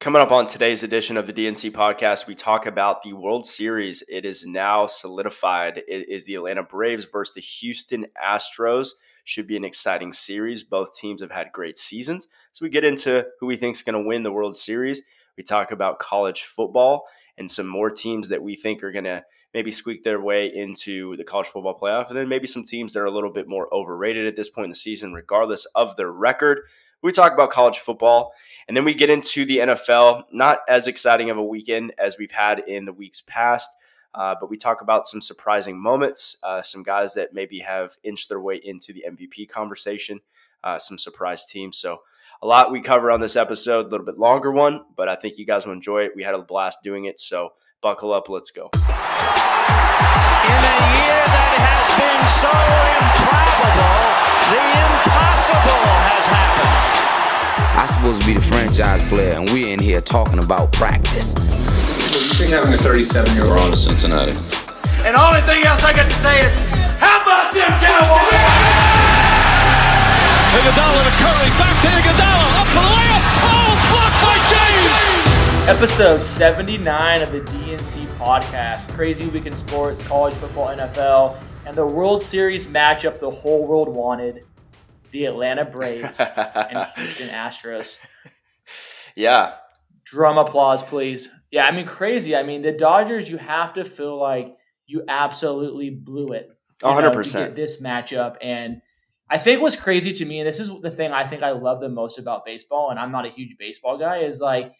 Coming up on today's edition of the DNC podcast, we talk about the World Series. It is now solidified. It is the Atlanta Braves versus the Houston Astros. Should be an exciting series. Both teams have had great seasons. So we get into who we think is going to win the World Series. We talk about college football and some more teams that we think are going to maybe squeak their way into the college football playoff. And then maybe some teams that are a little bit more overrated at this point in the season, regardless of their record. We talk about college football and then we get into the NFL. Not as exciting of a weekend as we've had in the weeks past. Uh, but we talk about some surprising moments, uh, some guys that maybe have inched their way into the MVP conversation, uh, some surprise teams. So, a lot we cover on this episode, a little bit longer one, but I think you guys will enjoy it. We had a blast doing it. So, buckle up. Let's go. In a year that has been so improbable, the impossible has happened. I'm supposed to be the franchise player, and we're in here talking about practice. What do you think having a 37 year old? We're on to Cincinnati. And the only thing else I got to say is, how about them Cowboys? Iguodala to Curry, back to Iguodala, up for the layup. Oh, blocked by James. Episode 79 of the DNC podcast. Crazy week in sports, college football, NFL, and the World Series matchup the whole world wanted: the Atlanta Braves and Houston Astros. Yeah. Drum applause, please. Yeah, I mean, crazy. I mean, the Dodgers, you have to feel like you absolutely blew it. 100%. this matchup. And I think what's crazy to me, and this is the thing I think I love the most about baseball, and I'm not a huge baseball guy, is like,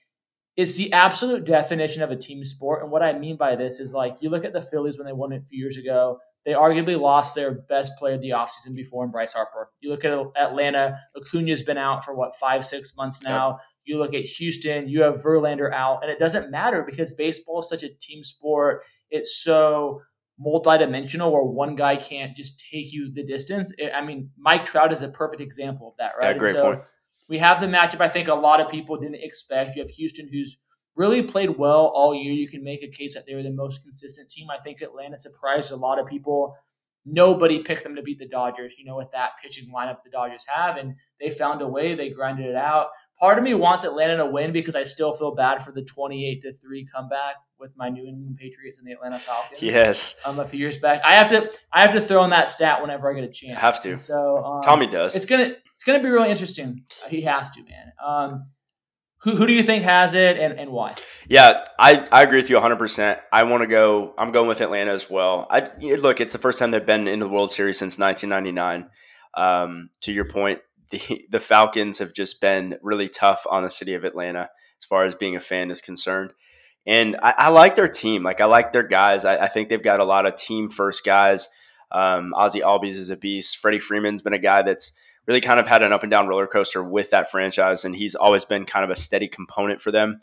it's the absolute definition of a team sport. And what I mean by this is like, you look at the Phillies when they won it a few years ago, they arguably lost their best player of the offseason before in Bryce Harper. You look at Atlanta, Acuna's been out for what, five, six months now. Yep. You look at Houston, you have Verlander out, and it doesn't matter because baseball is such a team sport. It's so multidimensional where one guy can't just take you the distance. I mean, Mike Trout is a perfect example of that, right? Yeah, great so point. We have the matchup I think a lot of people didn't expect. You have Houston who's really played well all year. You can make a case that they were the most consistent team. I think Atlanta surprised a lot of people. Nobody picked them to beat the Dodgers, you know, with that pitching lineup the Dodgers have. And they found a way, they grinded it out part of me wants Atlanta to win because I still feel bad for the 28 to 3 comeback with my New England Patriots and the Atlanta Falcons. Yes. Um, a few years back. I have to I have to throw in that stat whenever I get a chance. I Have to. And so um, Tommy does. It's gonna it's gonna be really interesting. He has to, man. Um, who, who do you think has it and, and why? Yeah, I, I agree with you 100%. I want to go, I'm going with Atlanta as well. I Look, it's the first time they've been in the World Series since 1999. Um, to your point, the the Falcons have just been really tough on the city of Atlanta as far as being a fan is concerned. And I, I like their team. Like I like their guys. I, I, think they've got a lot of team first guys. Um, Ozzie Albies is a beast. Freddie Freeman's been a guy that's really kind of had an up and down roller coaster with that franchise, and he's always been kind of a steady component for them.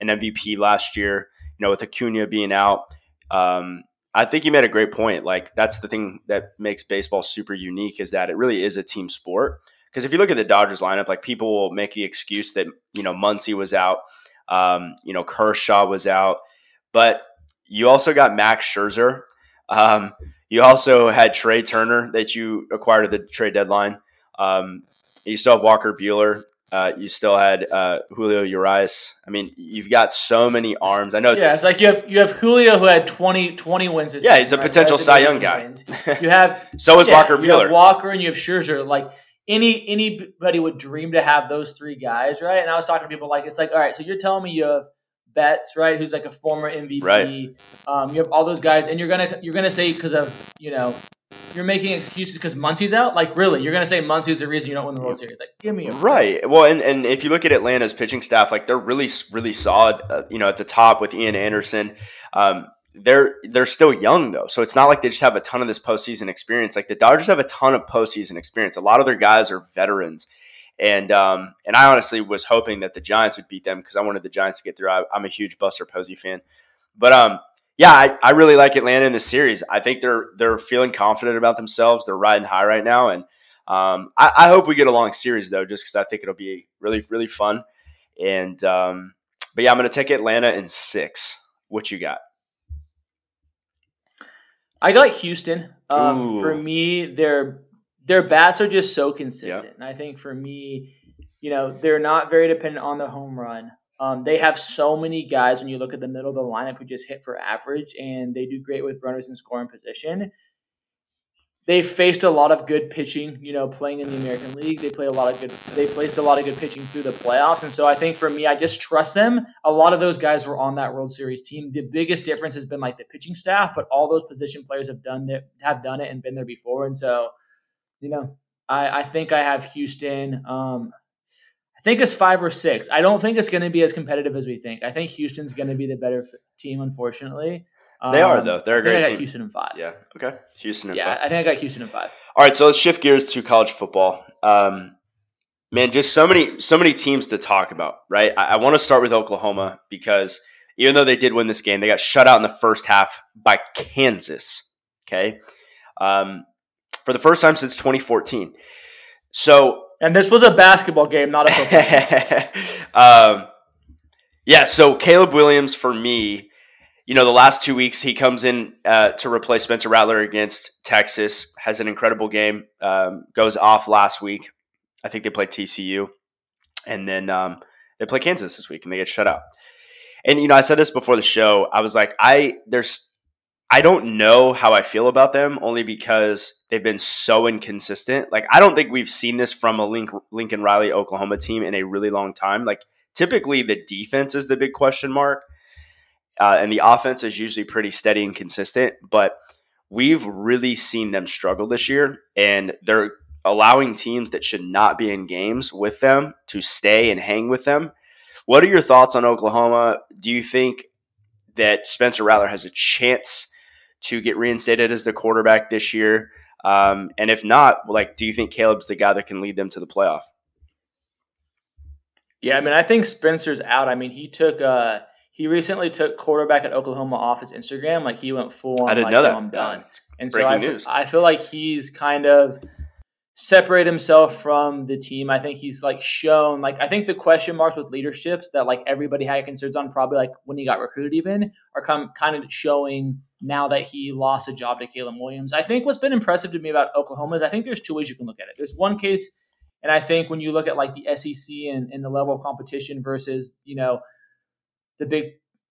An MVP last year, you know, with Acuna being out. Um, I think you made a great point. Like that's the thing that makes baseball super unique is that it really is a team sport. Because if you look at the Dodgers lineup, like people will make the excuse that you know Muncy was out, um, you know Kershaw was out, but you also got Max Scherzer. Um, you also had Trea Turner that you acquired at the trade deadline. Um, you still have Walker Buehler. Uh, you still had uh, Julio Urias. I mean, you've got so many arms. I know. Yeah, it's like you have you have Julio who had 20, 20 wins. yeah, he's a right? potential Cy Young guy. You have so is yeah, Walker Buehler. Walker and you have Scherzer. Like any anybody would dream to have those three guys, right? And I was talking to people like it's like, all right, so you're telling me you have Betts, right, who's like a former MVP. Right. Um, you have all those guys, and you're gonna you're gonna say because of you know you're making excuses because Muncy's out. Like really, you're gonna say Muncy's the reason you don't win the World Series? Like give me a right. Well, and and if you look at Atlanta's pitching staff, like they're really really solid. Uh, you know, at the top with Ian Anderson. Um, they're they're still young though, so it's not like they just have a ton of this postseason experience. Like the Dodgers have a ton of postseason experience. A lot of their guys are veterans, and um, and I honestly was hoping that the Giants would beat them because I wanted the Giants to get through. I, am a huge Buster Posey fan, but um, yeah, I, I really like Atlanta in this series. I think they're they're feeling confident about themselves. They're riding high right now, and um, I, I hope we get a long series though, just because I think it'll be really really fun. And um, but yeah, I'm going to take Atlanta in six. What you got? I got Houston. Um, for me, their their bats are just so consistent, yep. and I think for me, you know, they're not very dependent on the home run. Um, they have so many guys when you look at the middle of the lineup who just hit for average, and they do great with runners in scoring position. They faced a lot of good pitching, you know, playing in the American League. They play a lot of good. They placed a lot of good pitching through the playoffs, and so I think for me, I just trust them. A lot of those guys were on that World Series team. The biggest difference has been like the pitching staff, but all those position players have done it, have done it, and been there before, and so, you know, I, I think I have Houston. Um, I think it's five or six. I don't think it's going to be as competitive as we think. I think Houston's going to be the better f- team, unfortunately. They are Um, though. They're a great I got team. Houston in five. Yeah. Okay. Houston and yeah. five. I think I got Houston in five. All right, so let's shift gears to college football. Um, man, just so many, so many teams to talk about, right? I, I want to start with Oklahoma because even though they did win this game, they got shut out in the first half by Kansas. Okay, um, for the first time since 2014. So And this was a basketball game, not a football. um, yeah, so Caleb Williams for me, you know, the last two weeks he comes in uh, to replace Spencer Rattler against Texas, has an incredible game, um, goes off last week. I think they play TCU, and then um, they play Kansas this week, and they get shut out. And you know, I said this before the show. I was like, I there's, I don't know how I feel about them, only because they've been so inconsistent. Like, I don't think we've seen this from a Link, Lincoln Riley Oklahoma team in a really long time. Like, typically the defense is the big question mark, uh, and the offense is usually pretty steady and consistent. But we've really seen them struggle this year, and they're allowing teams that should not be in games with them to stay and hang with them. What are your thoughts on Oklahoma? Do you think that Spencer Rattler has a chance to get reinstated as the quarterback this year? Um, and if not, like, do you think Caleb's the guy that can lead them to the playoff? Yeah, I mean, I think Spencer's out. I mean, he took uh he recently took quarterback at Oklahoma off his Instagram. Like he went full on. I didn't like, know that. I'm done. It's And so I, feel-. I feel like he's kind of separate himself from the team. I think he's like shown like I think the question marks with leaderships that like everybody had concerns on probably like when he got recruited even are come kind of showing now that he lost a job to Caleb Williams. I think what's been impressive to me about Oklahoma is I think there's two ways you can look at it. There's one case, and I think when you look at like the SEC and, and the level of competition versus you know the big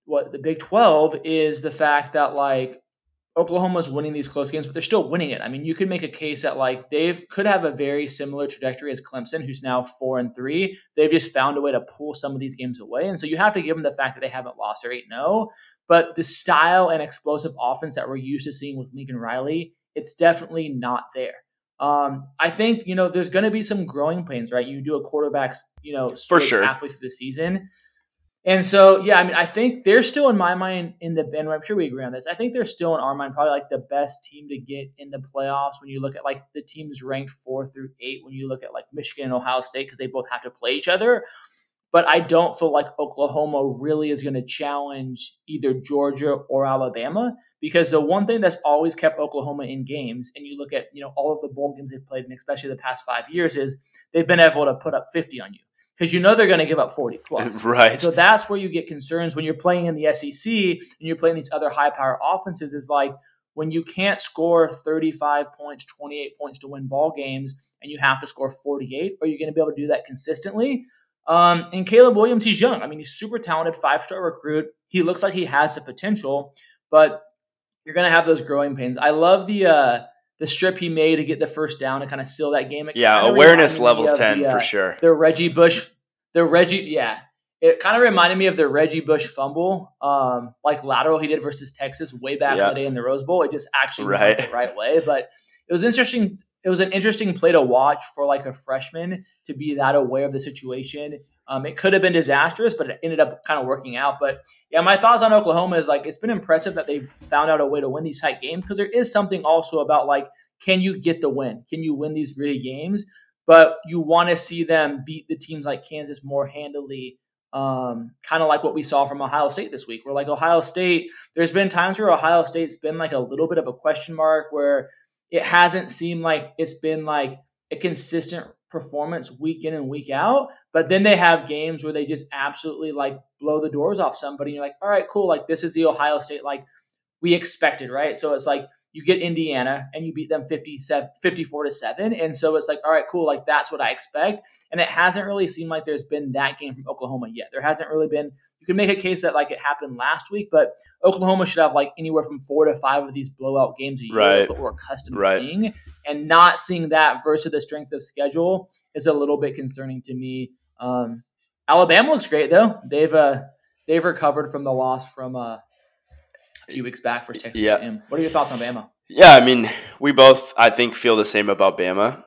what the Big Twelve is the fact that like Oklahoma's winning these close games, but they're still winning it. I mean, you could make a case that like they've could have a very similar trajectory as Clemson, who's now four and three. They've just found a way to pull some of these games away, and so you have to give them the fact that they haven't lost eight zero. But the style and explosive offense that we're used to seeing with Lincoln Riley, it's definitely not there. Um, I think you know there's going to be some growing pains, right? You do a quarterback, you know switch sure. halfway through the season. And so, yeah, I mean, I think they're still in my mind in the, and I'm sure we agree on this. I think they're still in our mind probably like the best team to get in the playoffs when you look at like the teams ranked four through eight. When you look at like Michigan and Ohio State because they both have to play each other. But I don't feel like Oklahoma really is going to challenge either Georgia or Alabama because the one thing that's always kept Oklahoma in games, and you look at you know all of the bowl games they've played, and especially the past five years, is they've been able to put up 50 on you because you know they're going to give up 40 plus. right. So that's where you get concerns when you're playing in the SEC and you're playing these other high power offenses. Is like when you can't score 35 points, 28 points to win ball games, and you have to score 48. Are you going to be able to do that consistently? Um, and Caleb Williams, he's young. I mean, he's super talented, five star recruit. He looks like he has the potential, but you're going to have those growing pains. I love the uh, the strip he made to get the first down to kind of seal that game. It yeah, awareness level 10 the, uh, for sure. the Reggie Bush, the Reggie, yeah. It kind of reminded me of the Reggie Bush fumble, um, like lateral he did versus Texas way back Yeah. in the day in the Rose Bowl. It just actually went Right. the right way, but it was interesting. It was an interesting play to watch for like a freshman to be that aware of the situation. Um, it could have been disastrous, but it ended up kind of working out. But yeah, my thoughts on Oklahoma is like it's been impressive that they've found out a way to win these tight games because there is something also about like can you get the win? Can you win these gritty games? But you want to see them beat the teams like Kansas more handily, um, kind of like what we saw from Ohio State this week. Where like Ohio State, there's been times where Ohio State's been like a little bit of a question mark where it hasn't seemed like it's been like a consistent performance week in and week out. But then they have games where they just absolutely like blow the doors off somebody. And you're like, all right, cool. Like this is the Ohio State like we expected, right? So it's like you get Indiana and you beat them 57, 54 to 7. And so it's like, all right, cool. Like that's what I expect. And it hasn't really seemed like there's been that game from Oklahoma yet. There hasn't really been, you can make a case that like it happened last week, but Oklahoma should have like anywhere from four to five of these blowout games a year. Right. That's what we're accustomed Right. to seeing. And not seeing that versus the strength of schedule is a little bit concerning to me. Um, Alabama looks great though. They've, uh, they've recovered from the loss from, uh, few weeks back for Texas Yeah. A&M. What are your thoughts on Bama? Yeah, I mean, we both I think feel the same about Bama.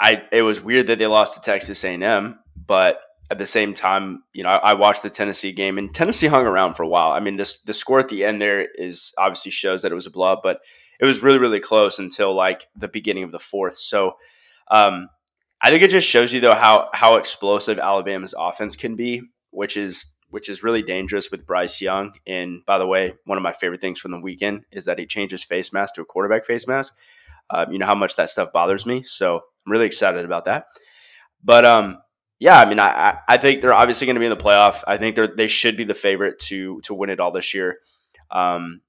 I it was weird that they lost to Texas A&M, but at the same time, you know, I, I watched the Tennessee game and Tennessee hung around for a while. I mean, this the score at the end there is obviously shows that it was a blowout, but it was really really close until like the beginning of the fourth. So, um, I think it just shows you though how how explosive Alabama's offense can be, which is which is really dangerous with Bryce Young. And by the way, one of my favorite things from the weekend is that he changed his face mask to a quarterback face mask. Um, you know how much that stuff bothers me, so I'm really excited about that. But um, yeah, I mean, I I- think they're obviously going to be in the playoff. I think they're they should be the favorite to to win it all this year. Um,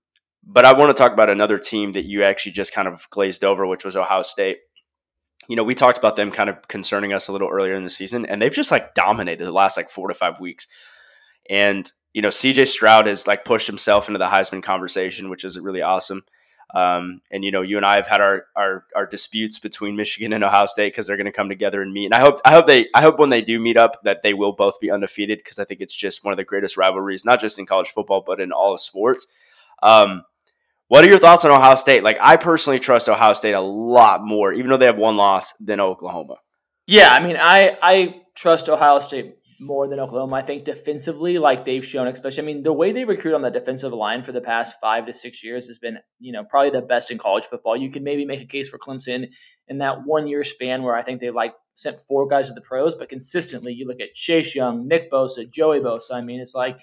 but I want to talk about another team that you actually just kind of glazed over, which was Ohio State. You know, we talked about them kind of concerning us a little earlier in the season, and they've just like dominated the last like four to five weeks. And you know, CJ Stroud has like pushed himself into the Heisman conversation, which is really awesome. Um, and you know, you and I have had our our, our disputes between Michigan and Ohio State because they're going to come together and meet. And I hope I hope they I hope when they do meet up that they will both be undefeated because I think it's just one of the greatest rivalries, not just in college football but in all of sports. Um, what are your thoughts on Ohio State? Like, I personally trust Ohio State a lot more, even though they have one loss, than Oklahoma. Yeah, I mean, I I trust Ohio State more than Oklahoma. I think defensively, like they've shown, especially, I mean, the way they recruit on the defensive line for the past five to six years has been, you know, probably the best in college football. You can maybe make a case for Clemson in that one year span where I think they like sent four guys to the pros, but consistently, you look at Chase Young, Nick Bosa, Joey Bosa. I mean, it's like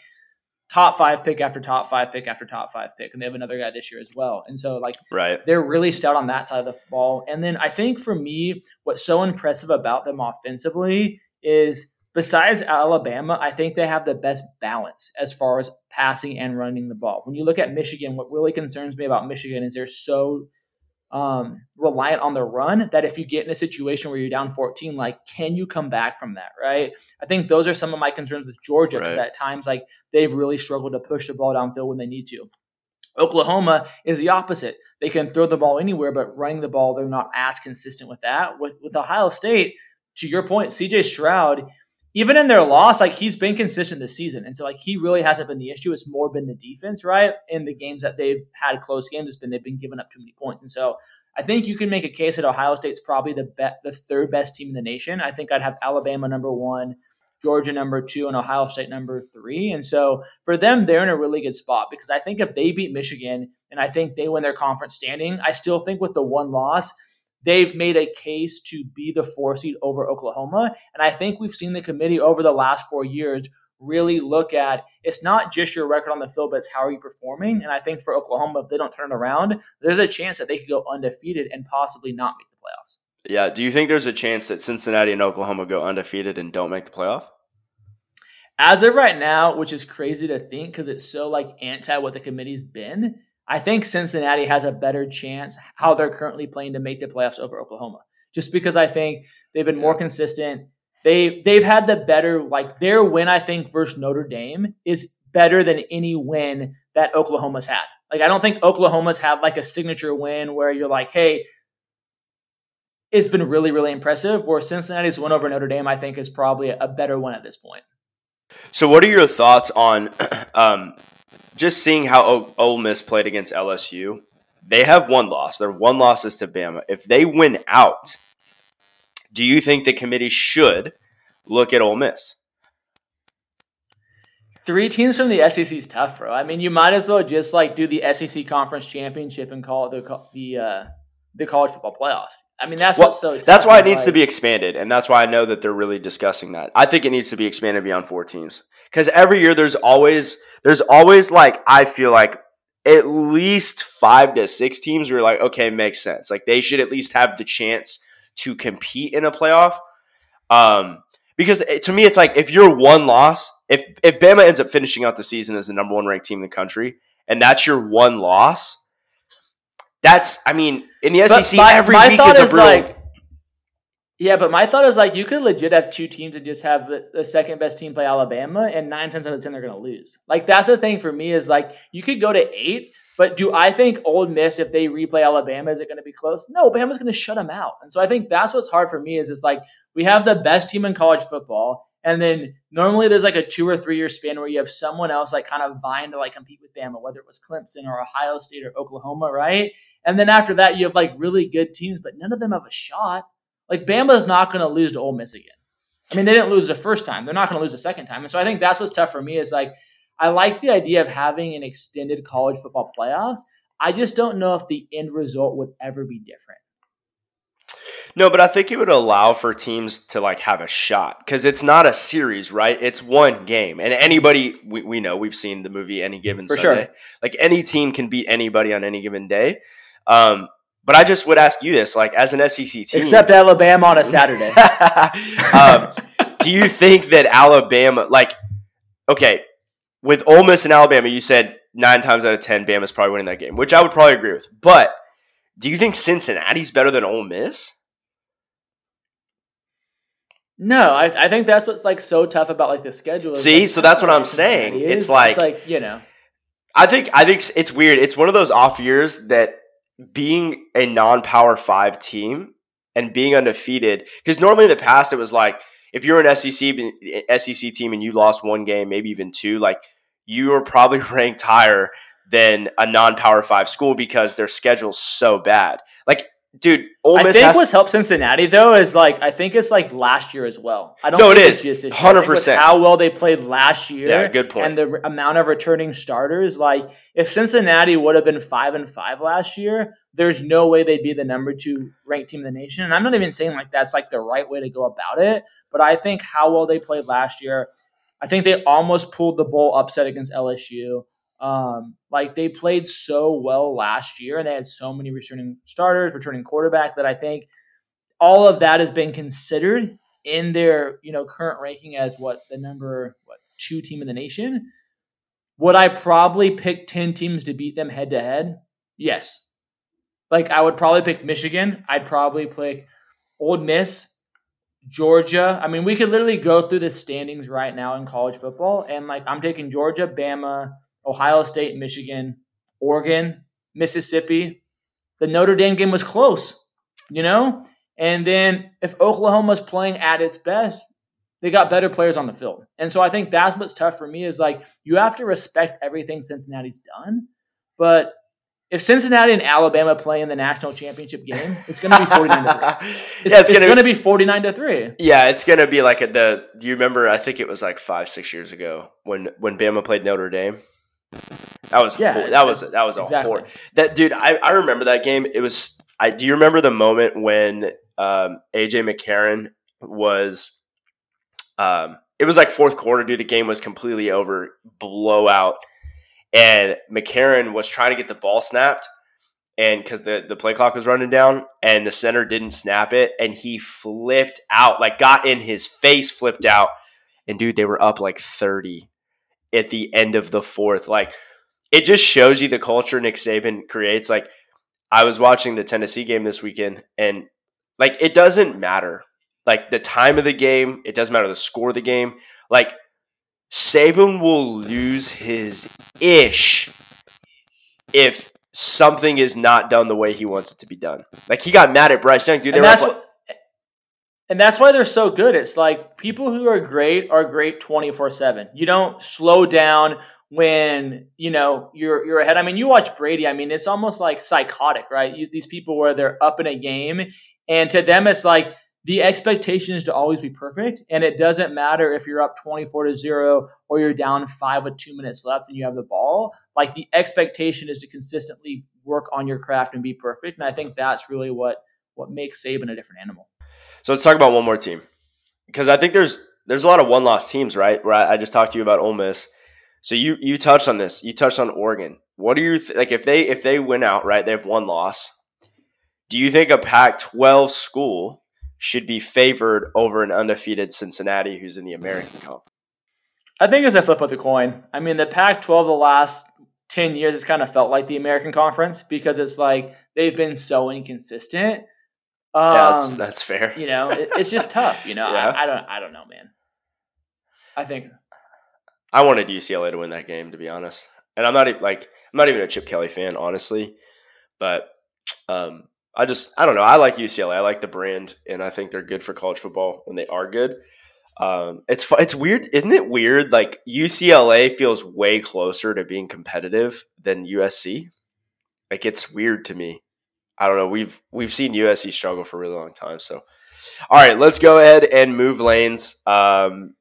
top five pick after top five pick after top five pick, and they have another guy this year as well. And so, like, Right. they're really stout on that side of the ball. And then I think for me, what's so impressive about them offensively is besides Alabama, I think they have the best balance as far as passing and running the ball. When you look at Michigan, what really concerns me about Michigan is they're so um, reliant on the run that if you get in a situation where you're down 14, like, can you come back from that, right? I think those are some of my concerns with Georgia because Right. at times, like, they've really struggled to push the ball downfield when they need to. Oklahoma is the opposite. They can throw the ball anywhere, but running the ball, they're not as consistent with that. With with Ohio State, to your point, CJ Stroud, even in their loss, like he's been consistent this season. And so like he really hasn't been the issue. It's more been the defense, right? In the games that they've had close games, it's been they've been giving up too many points. And so I think you can make a case that Ohio State's probably the be- the third best team in the nation. I think I'd have Alabama number one, Georgia number two, and Ohio State number three. And so for them, they're in a really good spot because I think if they beat Michigan and I think they win their conference standing, I still think with the one loss, they've made a case to be the four seed over Oklahoma. And I think we've seen the committee over the last four years really look at it's not just your record on the field, but it's how are you performing. And I think for Oklahoma, if they don't turn it around, there's a chance that they could go undefeated and possibly not make the playoffs. Yeah. Do you think there's a chance that Cincinnati and Oklahoma go undefeated and don't make the playoff? As of right now, which is crazy to think because it's so like anti what the committee's been, I think Cincinnati has a better chance how they're currently playing to make the playoffs over Oklahoma. Just because I think they've been more consistent. They they've had the better like their win I think versus Notre Dame is better than any win that Oklahoma's had. Like I don't think Oklahoma's had like a signature win where you're like, hey, it's been really really impressive. Where Cincinnati's win over Notre Dame I think is probably a better one at this point. So, what are your thoughts on um, just seeing how o- Ole Miss played against LSU? They have one loss. Their one loss is to Bama. If they win out, do you think the committee should look at Ole Miss? Three teams from the SEC is tough, bro. I mean, you might as well just like do the SEC conference championship and call it the the uh, the college football playoff. I mean, that's Well, what's so. That's why it needs to be expanded, and that's why I know that they're really discussing that. I think it needs to be expanded beyond four teams because every year there's always there's always like I feel like at least five to six teams where you're like okay makes sense like they should at least have the chance to compete in a playoff. Um, because it- to me it's like if you're one loss, if if Bama ends up finishing out the season as the number one ranked team in the country, and that's your one loss, That's, I mean, in the But SEC, my- every my week is a is brutal. like- Yeah, but my thought is like you could legit have two teams and just have the, the second best team play Alabama, and nine times out of ten they're going to lose. Like that's the thing for me is like you could go to eight, but do I think Ole Miss if they replay Alabama is it going to be close? No, Bama's going to shut them out, and so I think that's what's hard for me is it's like we have the best team in college football, and then normally there's like a two or three year span where you have someone else like kind of vying to like compete with Bama, whether it was Clemson or Ohio State or Oklahoma, right? And then after that you have like really good teams, but none of them have a shot. Like Bama's not going to lose to Ole Miss again. I mean, they didn't lose the first time. They're not going to lose the second time. And so I think that's what's tough for me is like I like the idea of having an extended college football playoffs. I just don't know if the end result would ever be different. No, but I think it would allow for teams to like have a shot because it's not a series, right? It's one game, and anybody we, we know we've seen the movie Any Given For sure. Sunday. Like any team can beat anybody on any given day. Um, but I just would ask you this: like as an SEC team, Except Alabama on a Saturday. um, do you think that Alabama, like, okay, with Ole Miss and Alabama, you said nine times out of ten, Bama's probably winning that game, which I would probably agree with. But do you think Cincinnati's better than Ole Miss? No, I, I think that's what's like so tough about like the schedule. See? like, So that's what I'm saying. It's like- it's like you know, I think I think it's weird. It's one of those off years that being a non-power five team and being undefeated, because normally in the past it was like if you're an SEC eh, SEC team and you lost one game, maybe even two, like you are probably ranked higher than a non-power five school because their schedule's so bad. Like, dude, Ole I think has what's helped Cincinnati though is like I think it's like last year as well. I don't. No, think it's just this year. I think with 100%. How well they played last year. Yeah, good point. And the amount of returning starters, like if Cincinnati would have been five and five last year, there's no way they'd be the number two ranked team in the nation. And I'm not even saying like that's like the right way to go about it, but I think how well they played last year. I think they almost pulled the bowl upset against LSU. Um, like they played so well last year, and they had so many returning starters, returning quarterback that I think all of that has been considered in their you know current ranking as what the number what two team in the nation. Would I probably pick ten teams to beat them head to head? Yes. Like I would probably pick Michigan. I'd probably pick Ole Miss, Georgia. I mean, we could literally go through the standings right now in college football, and like I'm taking Georgia, Bama, Ohio State, Michigan, Oregon, Mississippi. The Notre Dame game was close, you know? And then if Oklahoma's playing at its best, they got better players on the field. And so I think that's what's tough for me is like you have to respect everything Cincinnati's done. But if Cincinnati and Alabama play in the national championship game, it's going to be 49 to 3. It's, yeah, it's, it's gonna, going to be 49 to 3. Yeah, it's gonna be like a, the. Do you remember? I think it was like five, six years ago when when Bama played Notre Dame. That was Yeah, hor- that was that was a exactly. horror. That dude, I, I remember that game. It was. I do you remember the moment when um, AJ McCarron was. Um, it was like fourth quarter, dude. The game was completely over, blowout, and McCarron was trying to get the ball snapped, and because the the play clock was running down, and the center didn't snap it, and he flipped out, like got in his face, flipped out, and dude, they were up like thirty at the end of the fourth. Like it just shows you the culture Nick Saban creates. Like I was watching the Tennessee game this weekend, and like it doesn't matter. Like the time of the game, it doesn't matter the score of the game. Like Saban will lose his ish if something is not done the way he wants it to be done. Like he got mad at Bryce Young, dude. They and were that's like- what, and that's why they're so good. It's like people who are great are great twenty four seven. You don't slow down when you know you're you're ahead. I mean, you watch Brady. I mean, it's almost like psychotic, right? You, these people where they're up in a game, and to them, it's like the expectation is to always be perfect, and it doesn't matter if you're up twenty four to zero or you're down five with two minutes left and you have the ball. Like the expectation is to consistently work on your craft and be perfect, and I think that's really what what makes Saban a different animal. So let's talk about one more team because I think there's there's a lot of one loss teams, right? Where I, I just talked to you about Ole Miss. So you you touched on this. You touched on Oregon. What do you th- like if they if they win out, right? They have one loss. Do you think a Pac-12 school should be favored over an undefeated Cincinnati who's in the American Conference? I think it's a flip of the coin. I mean, the Pac 12 the last 10 years has kind of felt like the American Conference because it's like they've been so inconsistent. Yeah, Um, that's that's fair. you know, it, it's just tough. You know, Yeah. I, I don't, I don't know, man. I think I wanted UCLA to win that game, to be honest. And I'm not even like I'm not even a Chip Kelly fan, honestly. But um, I just I don't know. I like UCLA. I like the brand, and I think they're good for college football when they are good. Um, it's it's weird, isn't it? Weird, like UCLA feels way closer to being competitive than USC. Like it's weird to me. I don't know. We've we've seen USC struggle for a really long time. So, all right, let's go ahead and move lanes. Um,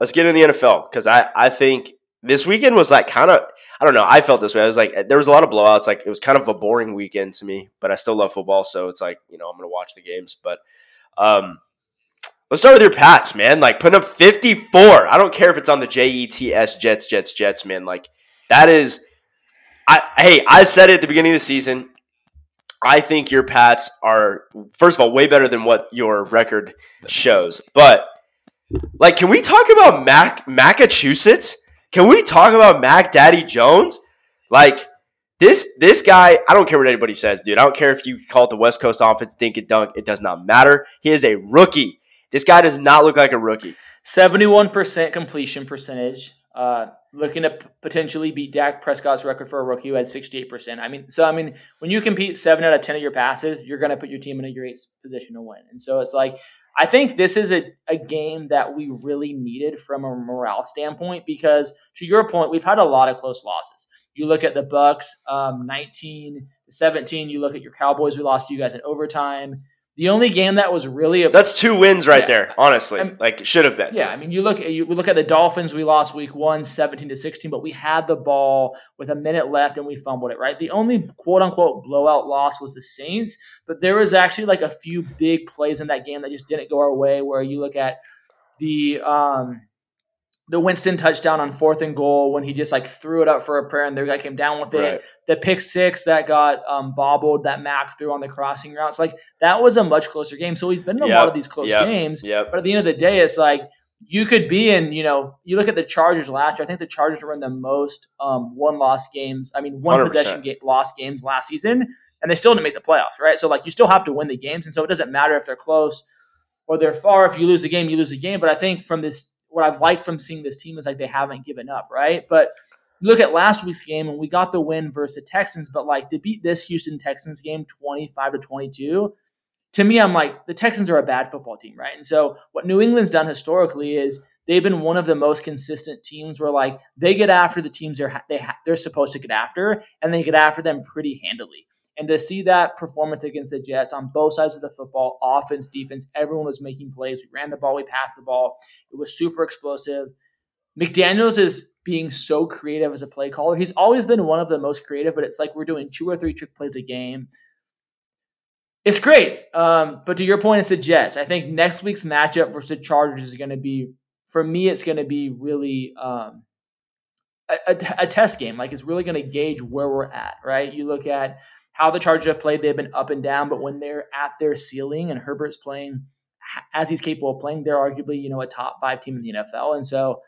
let's get in the NFL because I, I think this weekend was like kind of I don't know. I felt this way. I was like there was a lot of blowouts. Like it was kind of a boring weekend to me but I still love football. So it's like you know I'm gonna watch the games. But um let's start with your Pats man. Like putting up 54 I don't care if it's on the Jets Jets Jets Jets man. Like that is I hey I said it at the beginning of the season I think your Pats are first of all way better than what your record shows but like, can we talk about Mac Massachusetts? Can we talk about Mac Daddy Jones? Like this this guy, I don't care what anybody says, dude. I don't care if you call it the West Coast offense, dink and dunk. It does not matter. He is a rookie. This guy does not look like a rookie. seventy-one percent completion percentage. Uh, looking to p- potentially beat Dak Prescott's record for a rookie who had sixty-eight percent. I mean, so I mean, when you compete seven out of ten of your passes, you're going to put your team in a great position to win. And so it's like I think this is a, a game that we really needed from a morale standpoint because to your point, we've had a lot of close losses. You look at the Bucs, um, 19 17. You look at your Cowboys, we lost to you guys in overtime. The only game that was really a That's two wins right Yeah. there, honestly. Um, like it should have been. yeah, I mean, you look you we look at the Dolphins. We lost week one, 17 to 16, but we had the ball with a minute left and we fumbled it. Right. The only quote unquote blowout loss was the Saints, but there was actually like a few big plays in that game that just didn't go our way. Where you look at the um the Winston touchdown on fourth and goal when he just like threw it up for a prayer and the guy came down with it Right. the pick six that got um, bobbled that Mac threw on the crossing routes. Like that was a much closer game. So we've been in a Yep, lot of these close yep, games. Yep. But at the end of the day, it's like you could be in, you know, you look at the Chargers last year. I think the Chargers were in the most um, one loss games. I mean, one 100%. possession ga- loss games last season, and they still didn't make the playoffs, right? So like you still have to win the games, and so it doesn't matter if they're close or they're far. If you lose the game, you lose the game. But I think from this, what I've liked from seeing this team is like they haven't given up, right? But look at last week's game, and we got the win versus the Texans, but like to beat this Houston Texans game twenty five to twenty two to me, I'm like, the Texans are a bad football team, right? And so what New England's done historically is they've been one of the most consistent teams where like they get after the teams they're they ha- they're supposed to get after, and they get after them pretty handily. And to see that performance against the Jets on both sides of the football, offense, defense, everyone was making plays. We ran the ball, we passed the ball. It was super explosive. McDaniels is being so creative as a play caller. He's always been one of the most creative, but it's like we're doing two or three trick plays a game. It's great. Um, but to your point, it's the Jets. I think next week's matchup versus the Chargers is going to be, for me, it's going to be really um, a, a, a test game. Like it's really going to gauge where we're at, right? You look at how the Chargers have played, they've been up and down, but when they're at their ceiling and Herbert's playing as he's capable of playing, they're arguably, you know, a top five team in the NFL. And so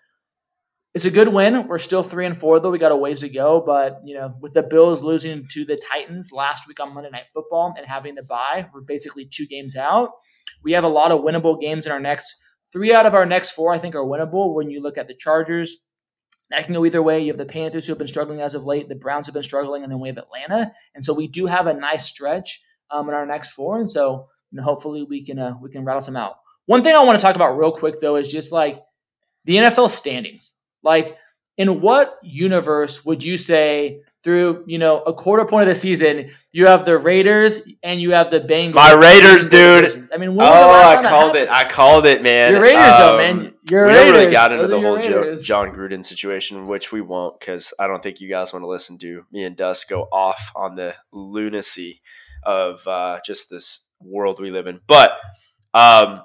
it's a good win. We're still three and four, though. We got a ways to go. But, you know, with the Bills losing to the Titans last week on Monday Night Football and having to bye, we're basically two games out. We have a lot of winnable games in our next three out of our next four, I think, are winnable. When you look at the Chargers, that can go either way. You have the Panthers who have been struggling as of late, the Browns have been struggling, and then we have Atlanta. And so we do have a nice stretch um, in our next four. And so you know, hopefully we can uh, we can rattle some out. One thing I want to talk about real quick though is just like the NFL standings. Like, in what universe would you say through you know a quarter point of the season you have the Raiders and you have the Bengals? My Raiders, dude. I mean, when Oh, I called it. I called it, man. Your Raiders, though, Um, man. Your we Raiders. don't really got into Those the whole Raiders. Jon Gruden situation, which we won't because I don't think you guys want to listen to me and Dust go off on the lunacy of uh, just this world we live in. But um,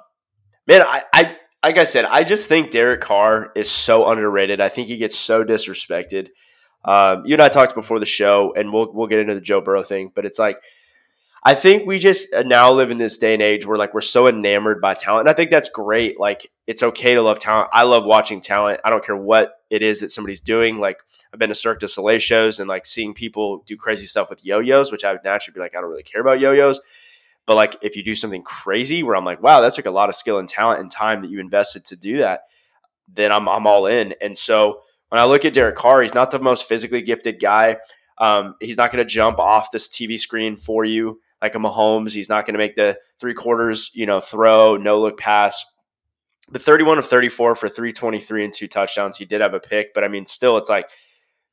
man, I, I like I said, I just think Derek Carr is so underrated. I think he gets so disrespected. Um, you and I talked before the show, and we'll we'll get into the Joe Burrow thing, but it's like I think we just now live in this day and age where like we're so enamored by talent. And I think that's great. Like it's okay to love talent. I love watching talent. I don't care what it is that somebody's doing. Like I've been to Cirque du Soleil shows and like seeing people do crazy stuff with yo-yos, which I would naturally be like, I don't really care about yo-yos. But like if you do something crazy where I'm like, wow, that's like a lot of skill and talent and time that you invested to do that, then I'm I'm all in. And so when I look at Derek Carr, he's not the most physically gifted guy. Um, he's not going to jump off this TV screen for you like a Mahomes. He's not going to make the three quarters, you know, throw, no look pass. The 31 of 34 for 323 and two touchdowns. He did have a pick, but I mean, still, it's like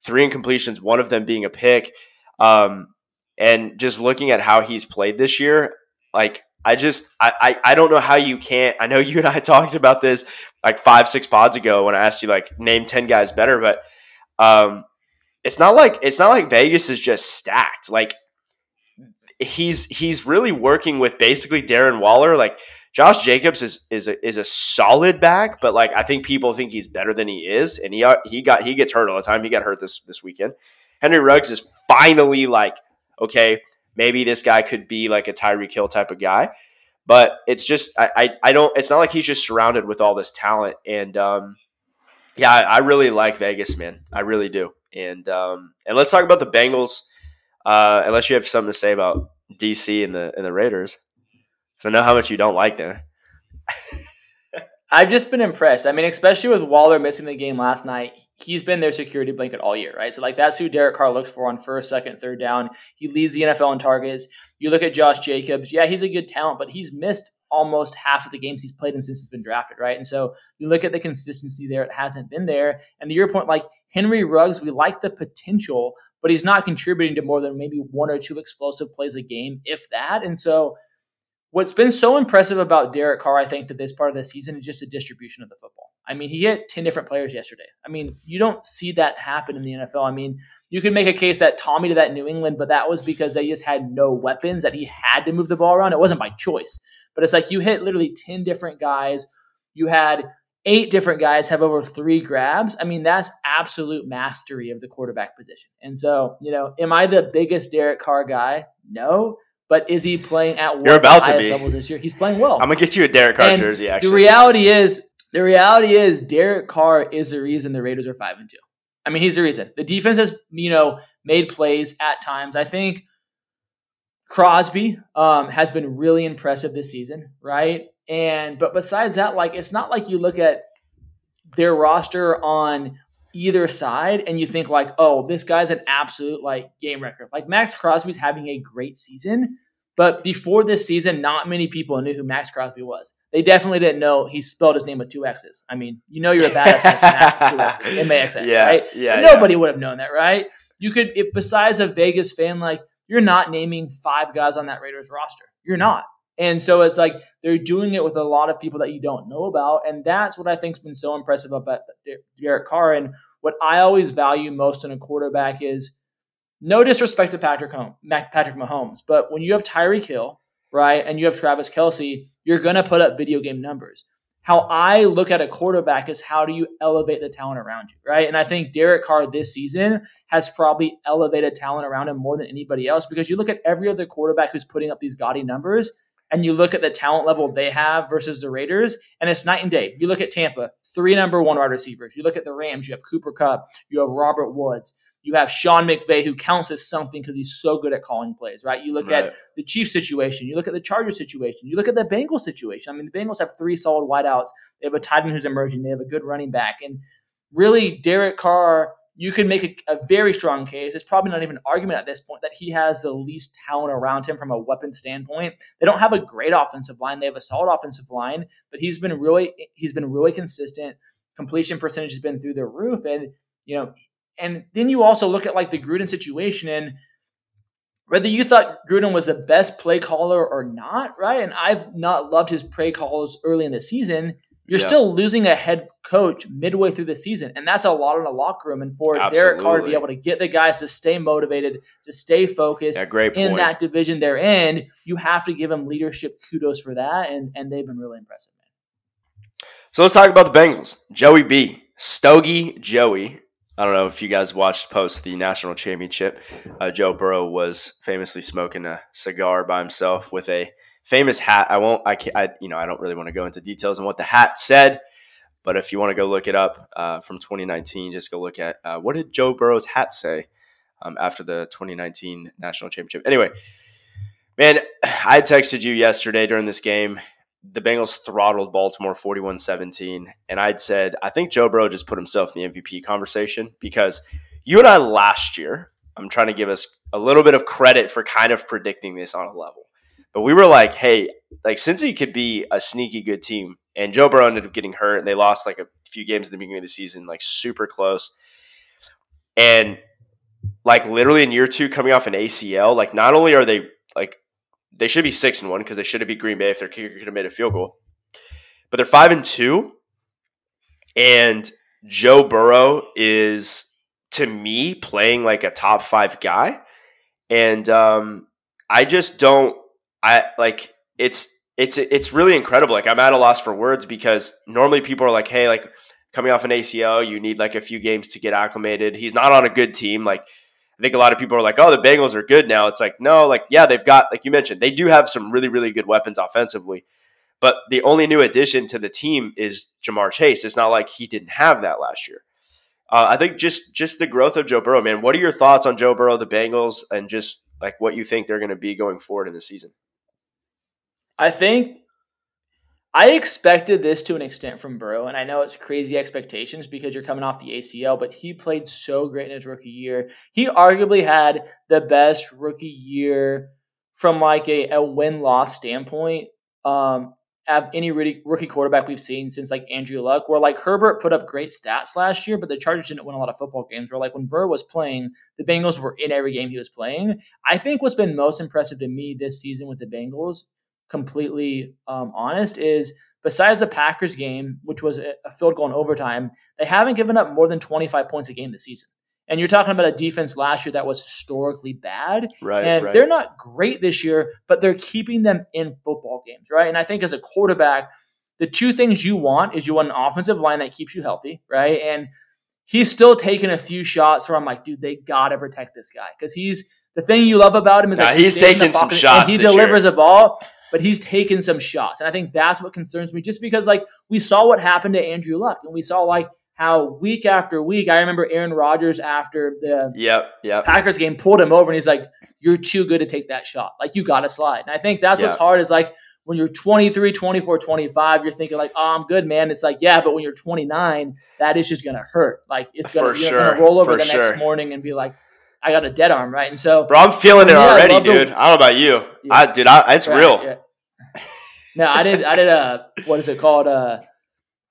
three incompletions, one of them being a pick. Um, and just looking at how he's played this year, like I just I, I I don't know how you can't. I know you and I talked about this like five six pods ago when I asked you like name ten guys better, but um, it's not like it's not like Vegas is just stacked. Like he's he's really working with basically Darren Waller. Like Josh Jacobs is is a, is a solid back, but like I think people think he's better than he is, and he he got he gets hurt all the time. He got hurt this this weekend. Henry Ruggs is finally like okay, maybe this guy could be like a Tyreek Hill type of guy. But it's just I, I, I don't it's not like he's just surrounded with all this talent. And um, yeah, I, I really like Vegas, man. I really do. And um, and let's talk about the Bengals. Uh, unless you have something to say about DC and the and the Raiders, because I know how much you don't like them. I've just been impressed. I mean, especially with Waller missing the game last night, he's been their security blanket all year, right? So like that's who Derek Carr looks for on first, second, third down. He leads the NFL in targets. You look at Josh Jacobs, yeah, he's a good talent, but he's missed almost half of the games he's played in since he's been drafted, right? And so you look at the consistency there, it hasn't been there. And to your point, like Henry Ruggs, we like the potential, but he's not contributing to more than maybe one or two explosive plays a game, if that. And so What's been so impressive about Derek Carr, I think, to this part of the season is just the distribution of the football. I mean, he hit 10 different players yesterday. I mean, you don't see that happen in the NFL. I mean, you could make a case that Tommy did that in New England, but that was because they just had no weapons, that he had to move the ball around. It wasn't by choice. But it's like you hit literally 10 different guys. You had eight different guys have over three grabs. I mean, that's absolute mastery of the quarterback position. And so, you know, am I the biggest Derek Carr guy? No. But is he playing at one You're about to be. level this year? He's playing well. I'm gonna get you a Derek Carr And jersey. Actually, The reality is, the reality is, Derek Carr is the reason the Raiders are five and two. I mean, he's the reason. The defense has, you know, made plays at times. I think Crosby um, has been really impressive this season, right? And but besides that, like it's not like you look at their roster on either side and you think like, oh, this guy's an absolute like game record. Like Maxx Crosby's having a great season, but before this season, not many people knew who Maxx Crosby was. They definitely didn't know he spelled his name with two X's. I mean, you know you're a badass with two X's, M-A-X-X, Yeah, right? yeah, Nobody would have known that, right? You could, if besides a Vegas fan, like you're not naming five guys on that Raiders roster. You're mm. not. And so it's like they're doing it with a lot of people that you don't know about. And that's what I think's been so impressive about Derek Carr. And what I always value most in a quarterback is no disrespect to Patrick Home, Patrick Mahomes, but when you have Tyreek Hill, right, and you have Travis Kelce, you're gonna put up video game numbers. How I look at a quarterback is how do you elevate the talent around you, right? And I think Derek Carr this season has probably elevated talent around him more than anybody else because you look at every other quarterback who's putting up these gaudy numbers and you look at the talent level they have versus the Raiders, and it's night and day. You look at Tampa, three number one wide receivers. You look at the Rams, you have Cooper Kupp, you have Robert Woods, you have Sean McVay, who counts as something because he's so good at calling plays, right? You look Right. at the Chiefs situation, you look at the Chargers situation, you look at the Bengals situation. I mean, the Bengals have three solid wideouts. They have a tight end who's emerging, they have a good running back. And really, Derek Carr you can make a, a, very strong case. It's probably not even an argument at this point that he has the least talent around him from a weapon standpoint. They don't have a great offensive line. They have a solid offensive line, but he's been really he's been really consistent. Completion percentage has been through the roof, and you know, and then you also look at like the Gruden situation and whether you thought Gruden was the best play caller or not, right? And I've not loved his play calls early in the season. You're Yeah. still losing a head coach midway through the season, and that's a lot in the locker room. And for Derek Carr to be able to get the guys to stay motivated, to stay focused Yeah, great in that division they're in, you have to give them leadership kudos for that, and and they've been really impressive. Man. So let's talk about the Bengals. Joey B, Stogie Joey. I don't know if you guys watched post the national championship. Uh, Joe Burrow was famously smoking a cigar by himself with a famous hat. I won't. I, can't, I you know I don't really want to go into details on what the hat said, but if you want to go look it up uh, from 2019, just go look at uh, what did Joe Burrow's hat say um, after the 2019 national championship. Anyway, man, I texted you yesterday during this game. The Bengals throttled Baltimore 41 17. And I'd said, I think Joe Burrow just put himself in the MVP conversation because you and I last year, I'm trying to give us a little bit of credit for kind of predicting this on a level. But we were like, hey, like he could be a sneaky good team, and Joe Burrow ended up getting hurt, and they lost like a few games at the beginning of the season, like super close. And like literally in year two, coming off an ACL, like not only are they like they should be six and one because they should have beat Green Bay if their kicker could have made a field goal, but they're five and two, and Joe Burrow is to me playing like a top five guy, and um, I just don't. I like it's it's it's really incredible. Like I'm at a loss for words because normally people are like, hey, like coming off an ACL, you need like a few games to get acclimated. He's not on a good team. Like I think a lot of people are like, oh, the Bengals are good now. It's like, no, like, yeah, they've got, like you mentioned, they do have some really, really good weapons offensively. But the only new addition to the team is Ja'Marr Chase. It's not like he didn't have that last year. Uh, I think just just the growth of Joe Burrow, man. What are your thoughts on Joe Burrow, the Bengals, and just like what you think they're going to be going forward in the season? I think I expected this to an extent from Burrow, and I know it's crazy expectations because you're coming off the ACL, but he played so great in his rookie year. He arguably had the best rookie year from like a, a win loss standpoint um, of any rookie quarterback we've seen since like Andrew Luck. Where like Herbert put up great stats last year, but the Chargers didn't win a lot of football games. Where like when Burrow was playing, the Bengals were in every game he was playing. I think what's been most impressive to me this season with the Bengals completely um, honest, is besides the Packers game, which was a field goal in overtime, they haven't given up more than 25 points a game this season. And you're talking about a defense last year that was historically bad. Right. And right. they're not great this year, but they're keeping them in football games, right? And I think as a quarterback, the two things you want is you want an offensive line that keeps you healthy, right? And he's still taking a few shots where I'm like, dude, they gotta protect this guy because he's the thing you love about him is that he's, he's taking some shots. he delivers year. a ball but he's taken some shots. And I think that's what concerns me just because, like, we saw what happened to Andrew Luck and we saw, like, how week after week, I remember Aaron Rodgers after the yep, yep. Packers game pulled him over and he's like, You're too good to take that shot. Like, you got to slide. And I think that's yep. what's hard is like, when you're 23, 24, 25, you're thinking like, oh, I'm good, man. It's like, yeah, but when you're 29, that is just going to hurt. Like it's going to sure. roll over For the sure. next morning and be like, I got a dead arm, right? And so, bro, I'm feeling it yeah, already, I dude. The, I don't know about you. Yeah. I did. I, it's right, real. Yeah. No, I did. I did a what is it called? Uh,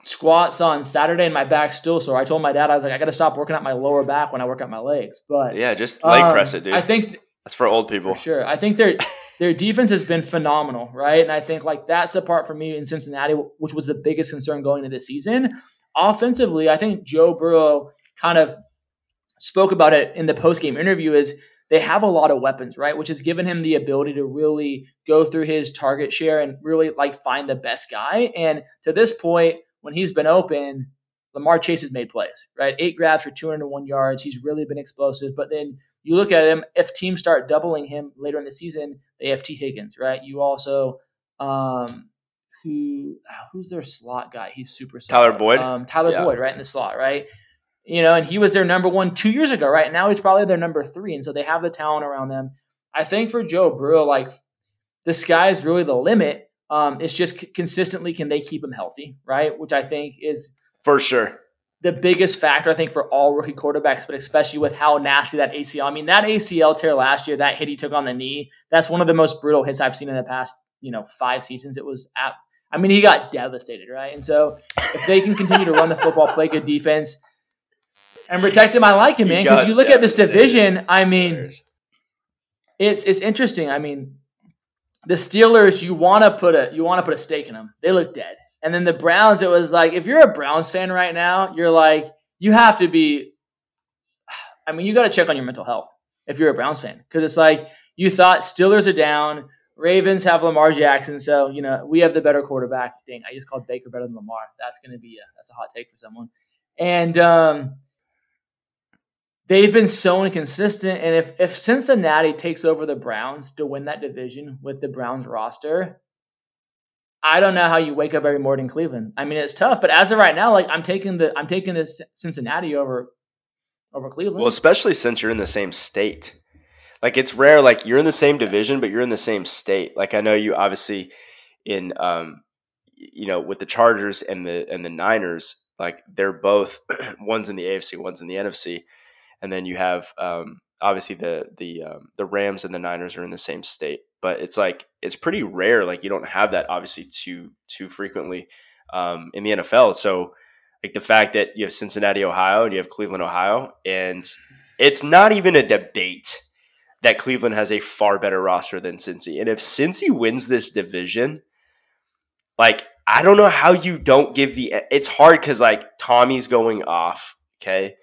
squats on Saturday, and my back still sore. I told my dad I was like, I got to stop working out my lower back when I work out my legs. But yeah, just leg um, press it, dude. I think that's for old people. For sure. I think their their defense has been phenomenal, right? And I think like that's a part for me in Cincinnati, which was the biggest concern going into the season. Offensively, I think Joe Burrow kind of spoke about it in the post game interview. Is they have a lot of weapons, right? Which has given him the ability to really go through his target share and really like find the best guy. And to this point, when he's been open, Ja'Marr Chase has made plays, right? Eight grabs for 201 yards. He's really been explosive. But then you look at him, if teams start doubling him later in the season, they have Tee Higgins, right? You also, um, who who's their slot guy? He's super solid. Tyler Boyd. Um, Tyler Yeah. Boyd, right in the slot, right? You know, and he was their number one two years ago, right? Now he's probably their number three, and so they have the talent around them. I think for Joe Burrow, like the sky is really the limit. Um, it's just c- consistently can they keep him healthy, right? Which I think is For sure. the biggest factor I think for all rookie quarterbacks, but especially with how nasty that ACL. I mean, that ACL tear last year, that hit he took on the knee, that's one of the most brutal hits I've seen in the past, you know, five seasons. It was at, I mean, he got devastated, right? And so if they can continue to run the football, play good defense, and protect him, I like him, man. Because you look at this division, I mean, it's it's interesting. I mean, the Steelers, you want to put a you want to put a stake in them. They look dead. And then the Browns, it was like if you're a Browns fan right now, you're like you have to be. I mean, you got to check on your mental health if you're a Browns fan because it's like you thought Steelers are down, Ravens have Lamar Jackson, so you know we have the better quarterback. Dang, I just called Baker better than Lamar. That's gonna be a, that's a hot take for someone. And um, they've been so inconsistent. And if if Cincinnati takes over the Browns to win that division with the Browns roster, I don't know how you wake up every morning in Cleveland. I mean, it's tough, but as of right now, like I'm taking the I'm taking this Cincinnati over over Cleveland. Well, especially since you're in the same state. Like it's rare. Like you're in the same division, but you're in the same state. Like I know you obviously in um, you know with the Chargers and the and the Niners. Like they're both one's in the AFC, one's in the NFC, and then you have um, obviously the the um, the Rams and the Niners are in the same state. But it's like it's pretty rare. Like you don't have that obviously too too frequently um, in the NFL. So like the fact that you have Cincinnati, Ohio, and you have Cleveland, Ohio, and it's not even a debate that Cleveland has a far better roster than Cincy. And if Cincy wins this division, like I don't know how you don't give the. It's hard because like Tommy's going off. Okay,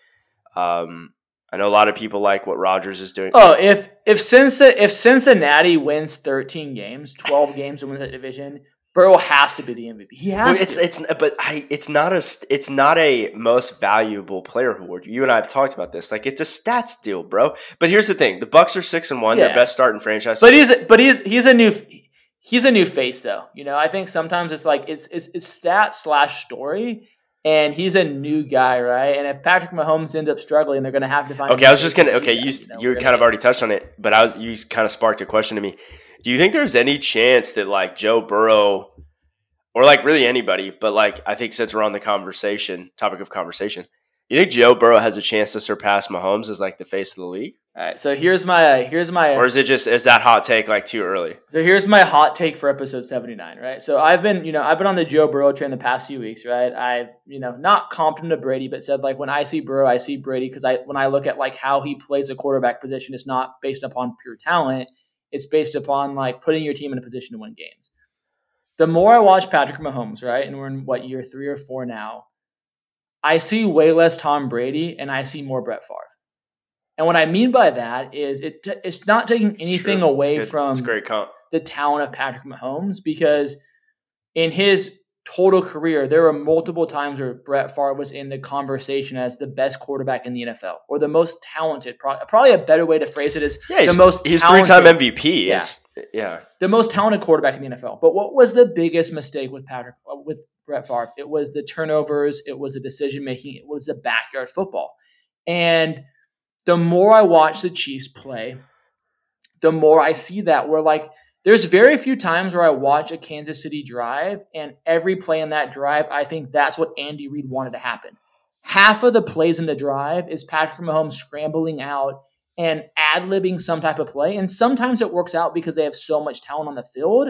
um, I know a lot of people like what Rodgers is doing. Oh, if if Cincinnati, if Cincinnati wins 13 games, 12 games and wins that division, Burrow has to be the MVP. He has. Well, it's to. it's but I it's not a it's not a most valuable player award. You and I have talked about this. Like it's a stats deal, bro. But here's the thing: the Bucs are six and one. Yeah. Their best start in franchise. But he's but he's he's a new he's a new face though. You know, I think sometimes it's like it's it's, it's stat slash story. And he's a new guy, right? And if Patrick Mahomes ends up struggling, they're going to have to find. Okay, I was just gonna. do Okay, that, you know? you kind of already touched on it, but I was you kind of sparked a question to me. Do you think there's any chance that like Joe Burrow, or like really anybody, but like I think since we're on the conversation topic of conversation, you think Joe Burrow has a chance to surpass Mahomes as like the face of the league, All right, so here's my uh, here's my or is it just is that hot take like too early? So here's my hot take for episode 79, right? So I've been, you know, I've been on the Joe Burrow train the past few weeks, right? I've, you know, not comped him to Brady, but said like when I see Burrow, I see Brady because I when I look at like how he plays a quarterback position, it's not based upon pure talent. It's based upon like putting your team in a position to win games. The more I watch Patrick Mahomes, right, and we're in what year three or four now, I see way less Tom Brady and I see more Brett Favre. And what I mean by that is it it's not taking anything away from the talent of Patrick Mahomes because in his total career, there were multiple times where Brett Favre was in the conversation as the best quarterback in the NFL or the most talented. Probably a better way to phrase it is Yeah, the most he's three time MVP. Yeah. It's yeah. the most talented quarterback in the NFL. But what was the biggest mistake with Patrick uh, with Brett Favre? It was the turnovers. It was the decision making. It was the backyard football. And the more I watch the Chiefs play, the more I see that where like there's very few times where I watch a Kansas City drive and every play in that drive, I think that's what Andy Reid wanted to happen. Half of the plays in the drive is Patrick Mahomes scrambling out and ad libbing some type of play. And sometimes it works out because they have so much talent on the field,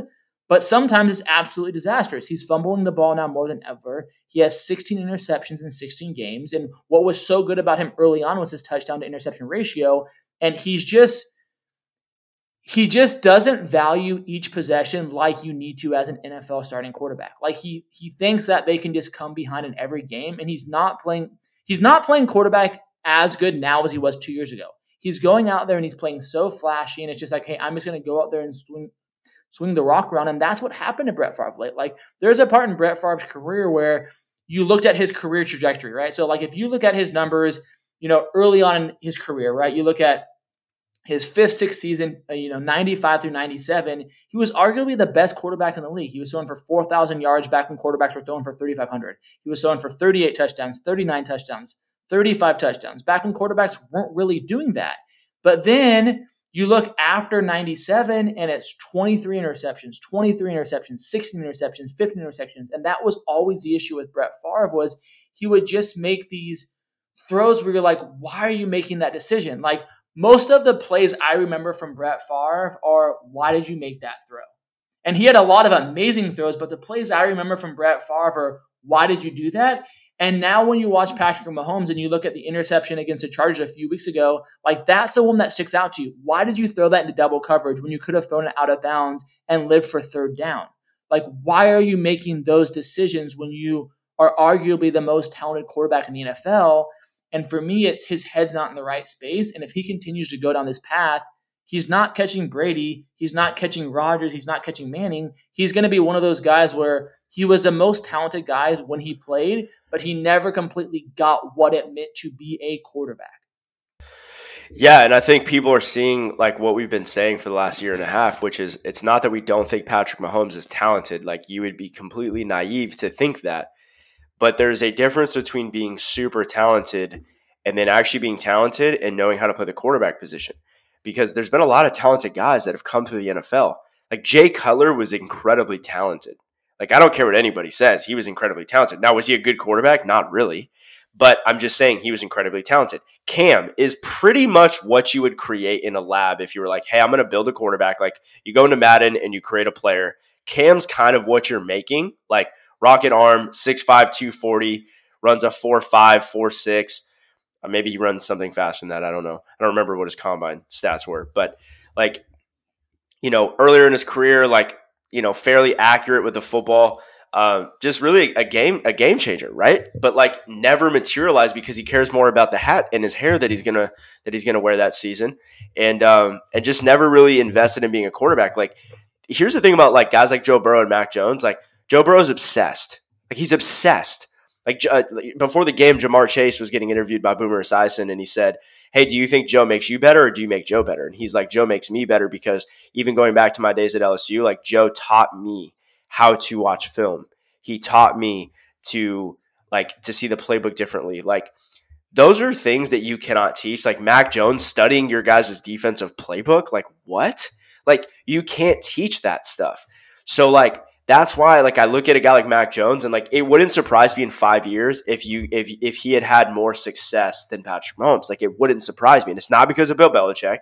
but sometimes it's absolutely disastrous. He's fumbling the ball now more than ever. He has 16 interceptions in 16 games. And what was so good about him early on was his touchdown to interception ratio. And he's just he just doesn't value each possession like you need to as an NFL starting quarterback. Like he he thinks that they can just come behind in every game and he's not playing he's not playing quarterback as good now as he was 2 years ago. He's going out there and he's playing so flashy and it's just like, "Hey, I'm just going to go out there and swing swing the rock around." And that's what happened to Brett Favre late. Like there's a part in Brett Favre's career where you looked at his career trajectory, right? So like if you look at his numbers, you know, early on in his career, right? You look at his fifth, sixth season, uh, you know, 95 through 97, he was arguably the best quarterback in the league. He was throwing for 4,000 yards back when quarterbacks were throwing for 3,500. He was throwing for 38 touchdowns, 39 touchdowns, 35 touchdowns, back when quarterbacks weren't really doing that. But then you look after 97 and it's 23 interceptions, 23 interceptions, 16 interceptions, 15 interceptions. And that was always the issue with Brett Favre was he would just make these throws where you're like, why are you making that decision? Like, most of the plays I remember from Brett Favre are why did you make that throw? And he had a lot of amazing throws, but the plays I remember from Brett Favre are why did you do that? And now when you watch Patrick Mahomes and you look at the interception against the Chargers a few weeks ago, like that's the one that sticks out to you. Why did you throw that into double coverage when you could have thrown it out of bounds and lived for third down? Like why are you making those decisions when you are arguably the most talented quarterback in the NFL? And for me, it's his head's not in the right space. And if he continues to go down this path, he's not catching Brady, he's not catching Rodgers, he's not catching Manning. He's going to be one of those guys where he was the most talented guy when he played, but he never completely got what it meant to be a quarterback. Yeah, and I think people are seeing like what we've been saying for the last year and a half, which is it's not that we don't think Patrick Mahomes is talented. Like you would be completely naive to think that. But there's a difference between being super talented and then actually being talented and knowing how to play the quarterback position. Because there's been a lot of talented guys that have come through the NFL. Like Jay Cutler was incredibly talented. Like I don't care what anybody says, he was incredibly talented. Now was he a good quarterback? Not really. But I'm just saying he was incredibly talented. Cam is pretty much what you would create in a lab if you were like, hey, I'm going to build a quarterback. Like you go into Madden and you create a player. Cam's kind of what you're making. Like rocket arm, 6'5, 240, runs a 4'5, 4'6. Uh, maybe he runs something faster than that. I don't know. I don't remember what his combine stats were. But like, you know, earlier in his career, like, you know, fairly accurate with the football. Um, just really a game a game changer, right? But like never materialized because he cares more about the hat and his hair that he's gonna that he's gonna wear that season, and um, and just never really invested in being a quarterback. Like here's the thing about like guys like Joe Burrow and Mac Jones. Like Joe Burrow's obsessed. Like he's obsessed. Like uh, before the game, Ja'Marr Chase was getting interviewed by Boomer Esiason, and he said, "Hey, do you think Joe makes you better, or do you make Joe better?" And he's like, "Joe makes me better because even going back to my days at LSU, like Joe taught me how to watch film. He taught me to like to see the playbook differently. Like those are things that you cannot teach. Like Mac Jones studying your guys' defensive playbook. Like what? Like you can't teach that stuff. So like that's why like I look at a guy like Mac Jones and like it wouldn't surprise me in five years if you if if he had had more success than Patrick Mahomes. Like it wouldn't surprise me, and it's not because of Bill Belichick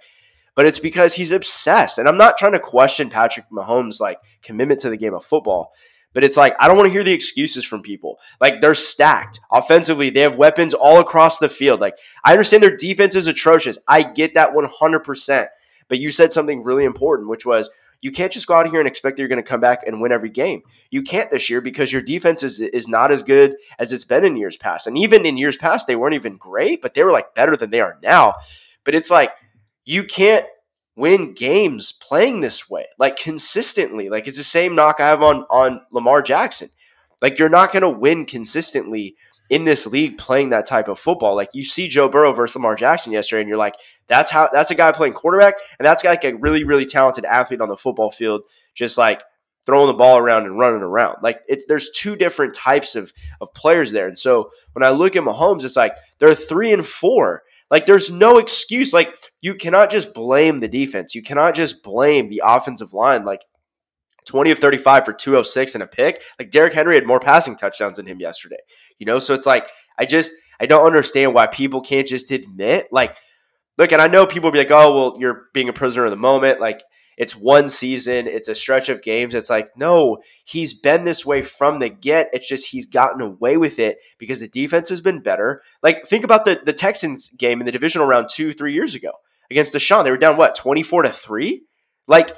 but it's because he's obsessed. And I'm not trying to question Patrick Mahomes' like commitment to the game of football, but it's like I don't want to hear the excuses from people. Like they're stacked offensively, they have weapons all across the field. Like I understand their defense is atrocious. I get that 100%. But you said something really important, which was you can't just go out here and expect that you're going to come back and win every game. You can't this year because your defense is, is not as good as it's been in years past. And even in years past, they weren't even great, but they were like better than they are now. But it's like you can't win games playing this way, like consistently. Like it's the same knock I have on on Lamar Jackson. Like you're not going to win consistently in this league playing that type of football. Like you see Joe Burrow versus Lamar Jackson yesterday, and you're like, that's how that's a guy playing quarterback, and that's like a really really talented athlete on the football field, just like throwing the ball around and running around. Like it's there's two different types of of players there, and so when I look at Mahomes, it's like they're three and four. Like there's no excuse. Like you cannot just blame the defense. You cannot just blame the offensive line. Like 20 of 35 for 206 and a pick. Like Derrick Henry had more passing touchdowns than him yesterday. You know, so it's like I just I don't understand why people can't just admit like look, and I know people will be like, "Oh, well, you're being a prisoner of the moment." Like it's one season, it's a stretch of games. It's like, no, he's been this way from the get. It's just he's gotten away with it because the defense has been better. Like, think about the, the Texans game in the divisional round two, three years ago against the Deshaun. They were down what, 24 to 3? Like,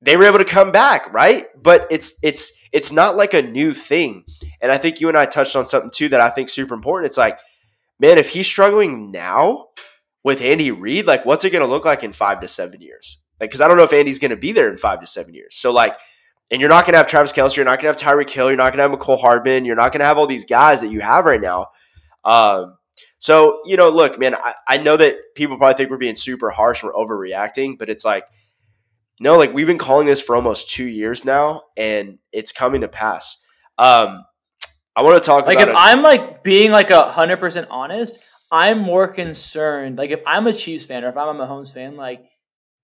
they were able to come back, right? But it's it's it's not like a new thing. And I think you and I touched on something too that I think super important. It's like, man, if he's struggling now with Andy Reid, like what's it going to look like in five to seven years? Like, because I don't know if Andy's going to be there in five to seven years. So, like, and you're not going to have Travis Kelce, you're not going to have Tyreek Hill, you're not going to have Mecole Hardman, you're not going to have all these guys that you have right now. Um, so, you know, look, man, I, I know that people probably think we're being super harsh, we're overreacting, but it's like, no, like we've been calling this for almost two years now, and it's coming to pass. Um, I want to talk like about if i I'm like being like a hundred percent honest, I'm more concerned. Like if I'm a Chiefs fan or if I'm a Mahomes fan, like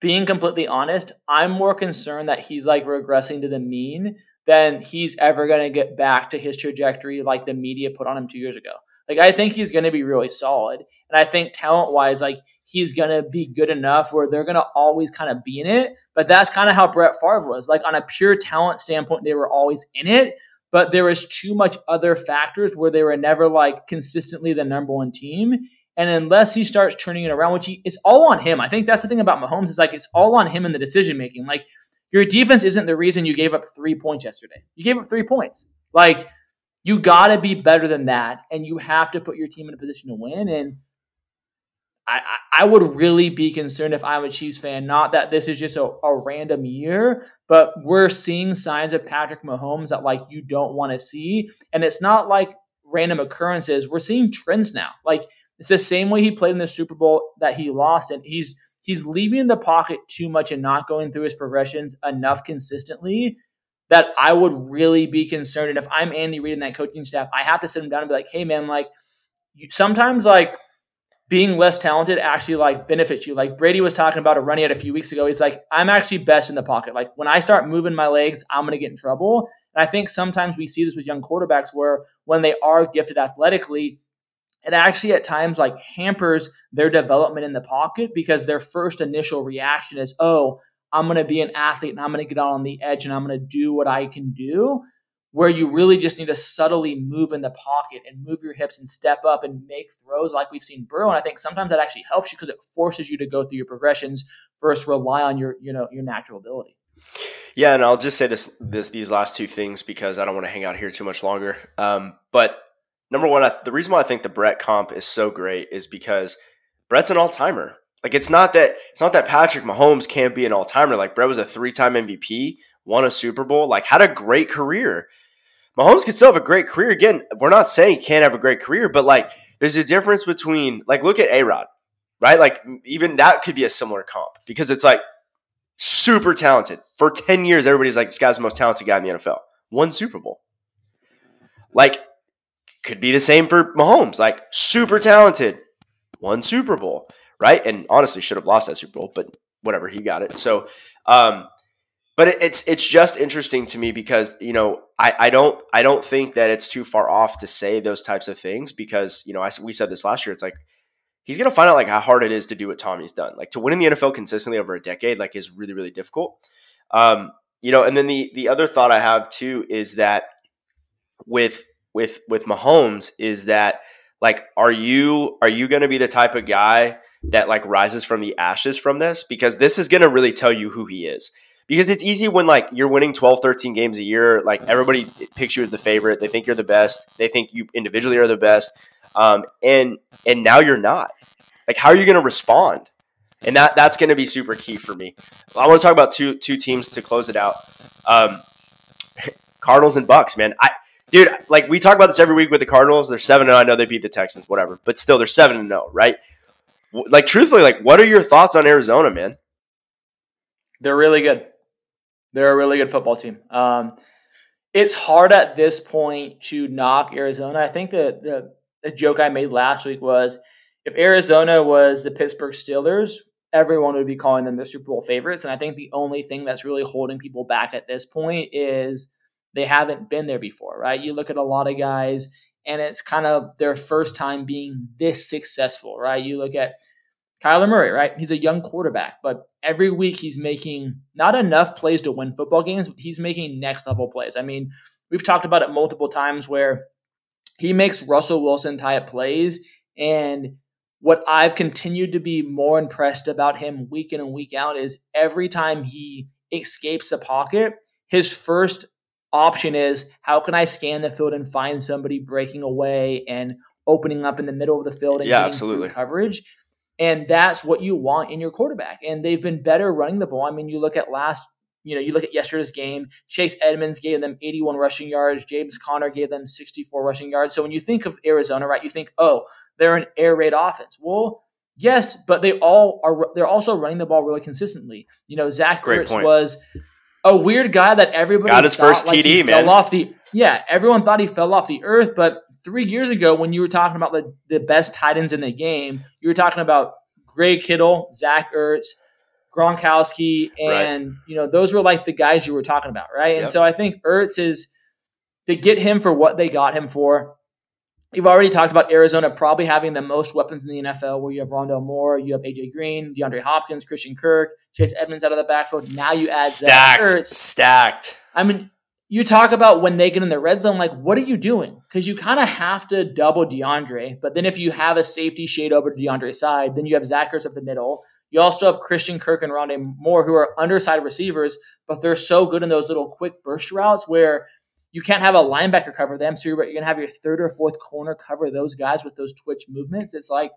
being completely honest, I'm more concerned that he's like regressing to the mean than he's ever going to get back to his trajectory like the media put on him two years ago. Like I think he's going to be really solid, and I think talent wise, like he's going to be good enough where they're going to always kind of be in it. But that's kind of how Brett Favre was. Like on a pure talent standpoint, they were always in it, but there was too much other factors where they were never like consistently the number one team. And unless he starts turning it around, which he, it's all on him. I think that's the thing about Mahomes is like it's all on him in the decision making. Like your defense isn't the reason you gave up three points yesterday. You gave up three points. Like you got to be better than that, and you have to put your team in a position to win. And I, I would really be concerned if I'm a Chiefs fan. Not that this is just a, a random year, but we're seeing signs of Patrick Mahomes that like you don't want to see, and it's not like random occurrences. We're seeing trends now. Like It's the same way he played in the Super Bowl that he lost, and he's he's leaving the pocket too much and not going through his progressions enough consistently that I would really be concerned. And if I'm Andy Reid and that coaching staff, I have to sit him down and be like, hey man, like you, sometimes like being less talented actually like benefits you. Like Brady was talking about a running out a few weeks ago. He's like, I'm actually best in the pocket. Like when I start moving my legs, I'm gonna get in trouble. And I think sometimes we see this with young quarterbacks where when they are gifted athletically, it actually at times like hampers their development in the pocket because their first initial reaction is, oh, I'm going to be an athlete and I'm going to get out on the edge and I'm going to do what I can do. Where you really just need to subtly move in the pocket and move your hips and step up and make throws like we've seen Burrow. And I think sometimes that actually helps you because it forces you to go through your progressions versus rely on your, you know, your natural ability. Yeah, and I'll just say this, this these last two things because I don't want to hang out here too much longer. Um, but number one, the reason why I think the Brett comp is so great is because Brett's an all timer. Like it's not that it's not that Patrick Mahomes can't be an all timer. Like Brett was a three time MVP, won a Super Bowl, like had a great career. Mahomes can still have a great career. Again, we're not saying he can't have a great career, but like there's a difference between like look at A Rod, right? Like even that could be a similar comp because it's like super talented. For 10 years, everybody's like, this guy's the most talented guy in the NFL. One Super Bowl. Like, could be the same for Mahomes. Like, super talented. One Super Bowl right? And honestly, should have lost that Super Bowl, but whatever, he got it. So, um, but it, it's it's just interesting to me because you know I, I don't I don't think that it's too far off to say those types of things because you know I we said this last year. It's like he's gonna find out like how hard it is to do what Tommy's done. Like to win in the NFL consistently over a decade, like is really really difficult. Um, you know, and then the the other thought I have too is that with with with Mahomes is that like are you are you to be the type of guy that like rises from the ashes from this because this is going to really tell you who he is because it's easy when like you're winning 12 13 games a year like everybody picks you as the favorite. They think you're the best. They think you individually are the best. Um, and and now you're not. Like how are you going to respond? And that that's going to be super key for me. I want to talk about two two teams to close it out. Um, cardinals and Bucs man. I dude like we talk about this every week with the cardinals. They're 7 and i know they beat the texans whatever. But still they're 7 and 0 right? Like truthfully, like what are your thoughts on Arizona, man? They're really good. They're a really good football team. Um, it's hard at this point to knock Arizona. I think that the, the joke I made last week was if Arizona was the Pittsburgh Steelers, everyone would be calling them the Super Bowl favorites. And I think the only thing that's really holding people back at this point is they haven't been there before, right? You look at a lot of guys and it's kind of their first time being this successful, right? You look at Kyler Murray, right? He's a young quarterback, but every week he's making not enough plays to win football games, but he's making next level plays. I mean, we've talked about it multiple times where he makes Russell Wilson type plays. And what I've continued to be more impressed about him week in and week out is every time he escapes a pocket, his first option is how can I scan the field and find somebody breaking away and opening up in the middle of the field and yeah, getting absolutely. coverage. And that's what you want in your quarterback. And they've been better running the ball. I mean, you look at last, you know, you look at yesterday's game. Chase Edmonds gave them 81 rushing yards. James Conner gave them 64 rushing yards. So when you think of Arizona, right, you think, oh, they're an air raid offense. Well, yes, but they all are. They're also running the ball really consistently. You know, Zach Great Ertz point. was a weird guy that everybody Got his thought, first like, TD, man. Fell off the yeah, everyone thought he fell off the earth, but three years ago when you were talking about the, the best tight ends in the game, you were talking about Gray Kittle, Zach Ertz, Gronkowski, and you know those were like the guys you were talking about, right? And so I think Ertz is to get him for what they got him for. You've already talked about Arizona probably having the most weapons in the NFL, where you have Rondale Moore, you have AJ Green, DeAndre Hopkins, Christian Kirk, Chase Edmonds out of the backfield. Now you add Zach Stacked, Ertz. stacked. I mean, you talk about when they get in the red zone, like, what are you doing? Because you kind of have to double DeAndre. But then if you have a safety shade over to DeAndre's side, then you have Zach Ertz up the middle. You also have Christian Kirk and Rondé Moore, who are underside receivers, but they're so good in those little quick burst routes where you can't have a linebacker cover them. So you're, you're going to have your third or fourth corner cover those guys with those twitch movements. It's like,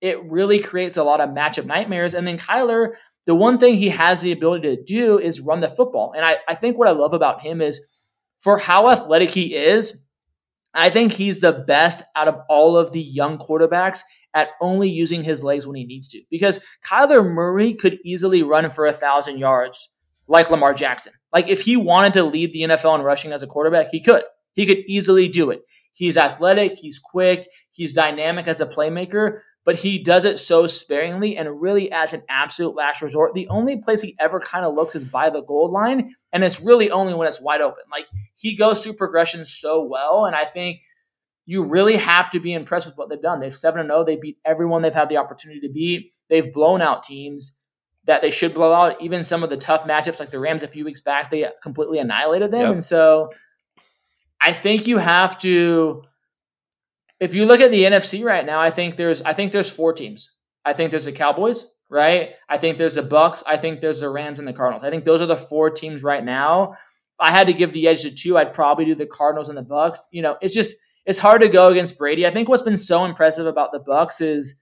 it really creates a lot of matchup nightmares. And then Kyler, the one thing he has the ability to do is run the football. And I, I think what I love about him is for how athletic he is, I think he's the best out of all of the young quarterbacks at only using his legs when he needs to. Because Kyler Murray could easily run for a thousand yards like Lamar Jackson. Like if he wanted to lead the NFL in rushing as a quarterback, he could. He could easily do it. He's athletic, he's quick, he's dynamic as a playmaker, but he does it so sparingly and really as an absolute last resort. The only place he ever kind of looks is by the goal line, and it's really only when it's wide open. Like he goes through progression so well, and I think you really have to be impressed with what they've done. They've 7 0. They beat everyone they've had the opportunity to beat. They've blown out teams that they should blow out. Even some of the tough matchups, like the Rams a few weeks back, they completely annihilated them. Yep. And so I think you have to if you look at the NFC right now, I think there's I think there's four teams. I think there's the Cowboys, right? I think there's the Bucs. I think there's the Rams and the Cardinals. I think those are the four teams right now. If I had to give the edge to two, I'd probably do the Cardinals and the Bucs. You know, it's just it's hard to go against Brady. I think what's been so impressive about the Bucs is